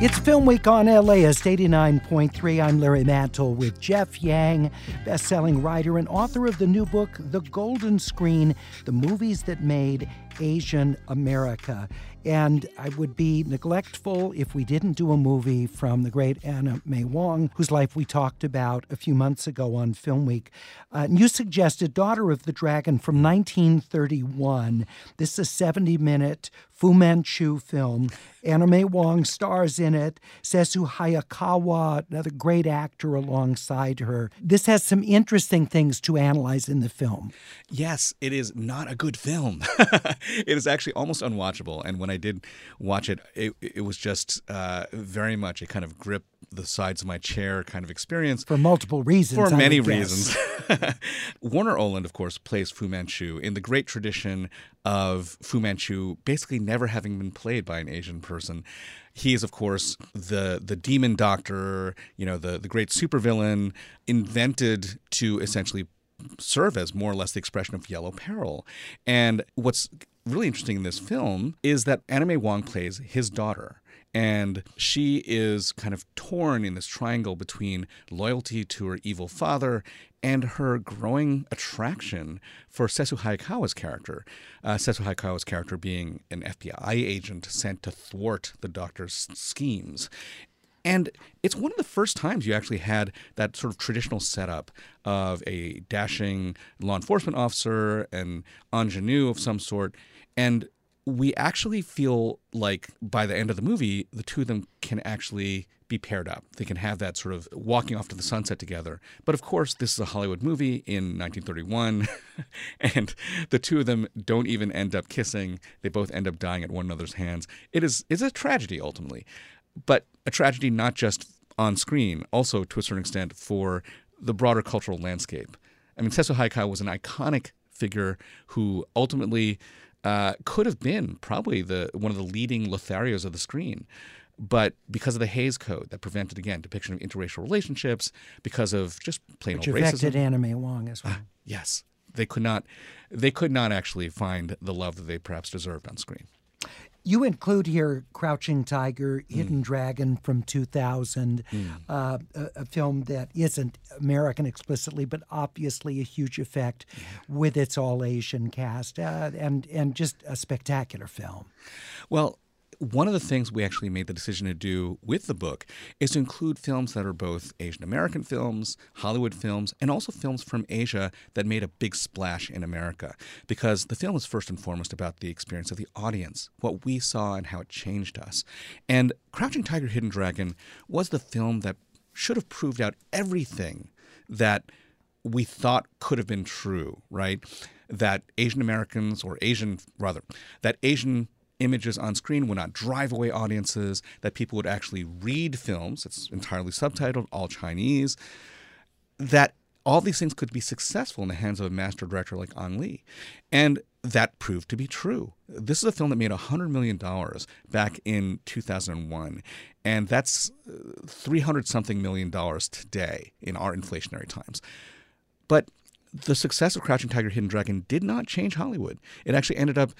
Speaker 16: It's Film Week on LAist 89.3. I'm Larry Mantle with Jeff Yang, best-selling writer and author of the new book, The Golden Screen: The Movies That Made Asian America. And I would be neglectful if we didn't do a movie from the great Anna May Wong, whose life we talked about a few months ago on Film Week. Uh, you suggested Daughter of the Dragon from 1931. This is a 70 minute Fu Manchu film. May Wong stars in it. Sessue Hayakawa, another great actor alongside her. This has some interesting things to analyze in the film.
Speaker 20: Yes, it is not a good film. it is actually almost unwatchable. And when I did watch it, it, it was just uh, very much a kind of grip the sides of my chair kind of experience
Speaker 16: For multiple reasons.
Speaker 20: for
Speaker 16: I
Speaker 20: many reasons. Warner Oland, of course, plays Fu Manchu in the great tradition of Fu Manchu basically never having been played by an Asian person. He is, of course, the the demon doctor, you know, the the great supervillain invented to essentially serve as more or less the expression of yellow peril. And what's really interesting in this film is that Anna May Wong plays his daughter. And she is kind of torn in this triangle between loyalty to her evil father and her growing attraction for Sessue Hayakawa's character. Uh, Sessue Hayakawa's character being an FBI agent sent to thwart the doctor's schemes. And it's one of the first times you actually had that sort of traditional setup of a dashing law enforcement officer and ingenue of some sort. And we actually feel like by the end of the movie, the two of them can actually be paired up. They can have that sort of walking off to the sunset together. But of course, this is a Hollywood movie in 1931, and the two of them don't even end up kissing. They both end up dying at one another's hands. It is it's a tragedy ultimately, but a tragedy not just on screen, also to a certain extent for the broader cultural landscape. I mean, Sessue Hayakawa was an iconic figure who ultimately uh, could have been probably the one of the leading Lotharios of the screen. But because of the Hays Code that prevented, again, depiction of interracial relationships, because of just plain
Speaker 16: Which
Speaker 20: old
Speaker 16: affected
Speaker 20: racism,
Speaker 16: Anna May Wong as well.
Speaker 20: yes, they could not, they could not actually find the love that they perhaps deserved on screen.
Speaker 16: You include here Crouching Tiger,
Speaker 20: Mm.
Speaker 16: Hidden Dragon from 2000, uh, a, a film that isn't American explicitly, but obviously a huge effect with its all Asian cast, uh, and and just a spectacular film.
Speaker 20: Well, one of the things we actually made the decision to do with the book is to include films that are both Asian American films, Hollywood films, and also films from Asia that made a big splash in America. Because the film is first and foremost about the experience of the audience, what we saw and how it changed us. And Crouching Tiger, Hidden Dragon was the film that should have proved out everything that we thought could have been true, right? That Asian Americans, or Asian, rather, that Asian images on screen would not drive away audiences, that people would actually read films, it's entirely subtitled, all Chinese, that all these things could be successful in the hands of a master director like Ang Lee. And that proved to be true. This is a film that made $100 million back in 2001. And that's uh, 300 something million dollars today in our inflationary times. But the success of Crouching Tiger, Hidden Dragon did not change Hollywood. It actually ended up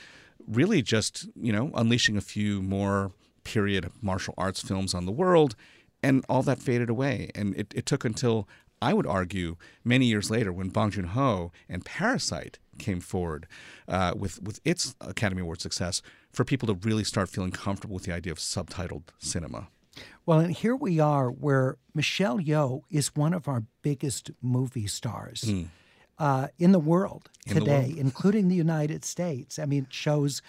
Speaker 20: really just, you know, unleashing a few more period martial arts films on the world, and all that faded away. And it, it took until, I would argue, many years later when Bong Joon Ho and Parasite came forward uh, with, with its Academy Award success for people to really start feeling comfortable with the idea of subtitled cinema.
Speaker 16: Well, and here we are where Michelle Yeoh is one of our biggest movie stars.
Speaker 20: Mm.
Speaker 16: Uh, in the world
Speaker 20: In the
Speaker 16: today,
Speaker 20: world.
Speaker 16: including the United States. I mean, it shows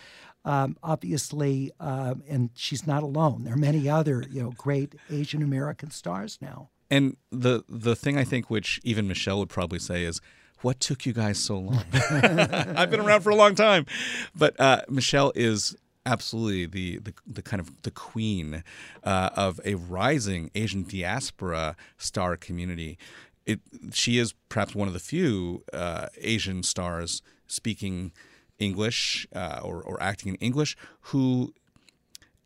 Speaker 16: um, obviously, uh, and she's not alone. There are many other, you know, great Asian American stars now.
Speaker 20: And the the thing I think which even Michelle would probably say is, "What took you guys so long?" I've been around for a long time, but uh, Michelle is absolutely the, the the kind of the queen uh, of a rising Asian diaspora star community. It she is perhaps one of the few uh, Asian stars speaking English uh, or or acting in English who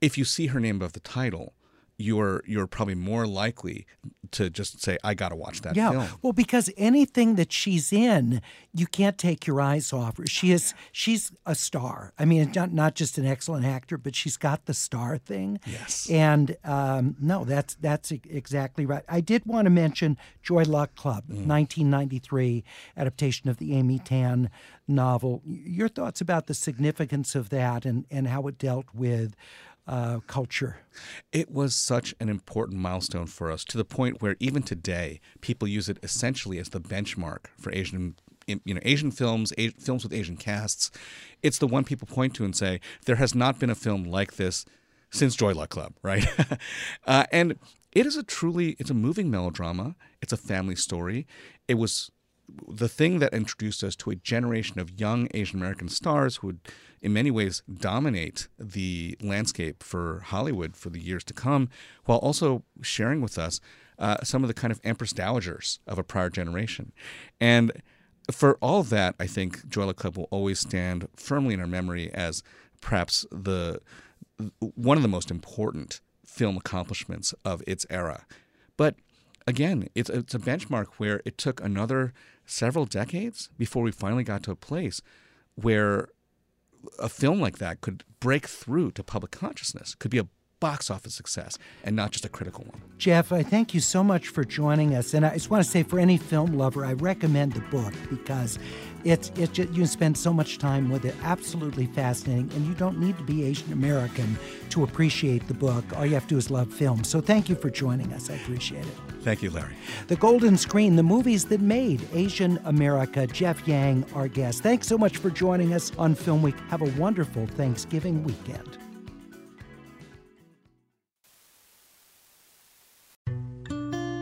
Speaker 20: if you see her name above the title, you're you're probably more likely to just say, "I got to watch that
Speaker 16: yeah,
Speaker 20: film."
Speaker 16: well, because anything that she's in, you can't take your eyes off her. She is she's a star. I mean, not not just an excellent actor, but she's got the star thing.
Speaker 20: Yes.
Speaker 16: And um, no, that's that's exactly right. I did want to mention Joy Luck Club, 1993 adaptation of the Amy Tan novel. Your thoughts about the significance of that and and how it dealt with uh, culture.
Speaker 20: It was such an important milestone for us to the point where even today people use it essentially as the benchmark for Asian you know Asian films, films with Asian casts. It's the one people point to and say there has not been a film like this since Joy Luck Club, right? uh, and it is a truly it's a moving melodrama. It's a family story. It was the thing that introduced us to a generation of young Asian American stars who would, in many ways, dominate the landscape for Hollywood for the years to come, while also sharing with us uh, some of the kind of empress dowagers of a prior generation. And for all of that, I think Joy Club will always stand firmly in our memory as perhaps the one of the most important film accomplishments of its era. But again, it's it's a benchmark where it took another several decades before we finally got to a place where a film like that could break through to public consciousness, could be a box office success and not just a critical one.
Speaker 16: Jeff, I thank you so much for joining us. And I just want to say, for any film lover, I recommend the book because it's it just, you spend so much time with it. Absolutely fascinating, and you don't need to be Asian American to appreciate the book. All you have to do is love film. So thank you for joining us. I appreciate it.
Speaker 20: Thank you, Larry.
Speaker 16: The Golden Screen, the movies that made Asian America. Jeff Yang, our guest. Thanks so much for joining us on Film Week. Have a wonderful Thanksgiving weekend.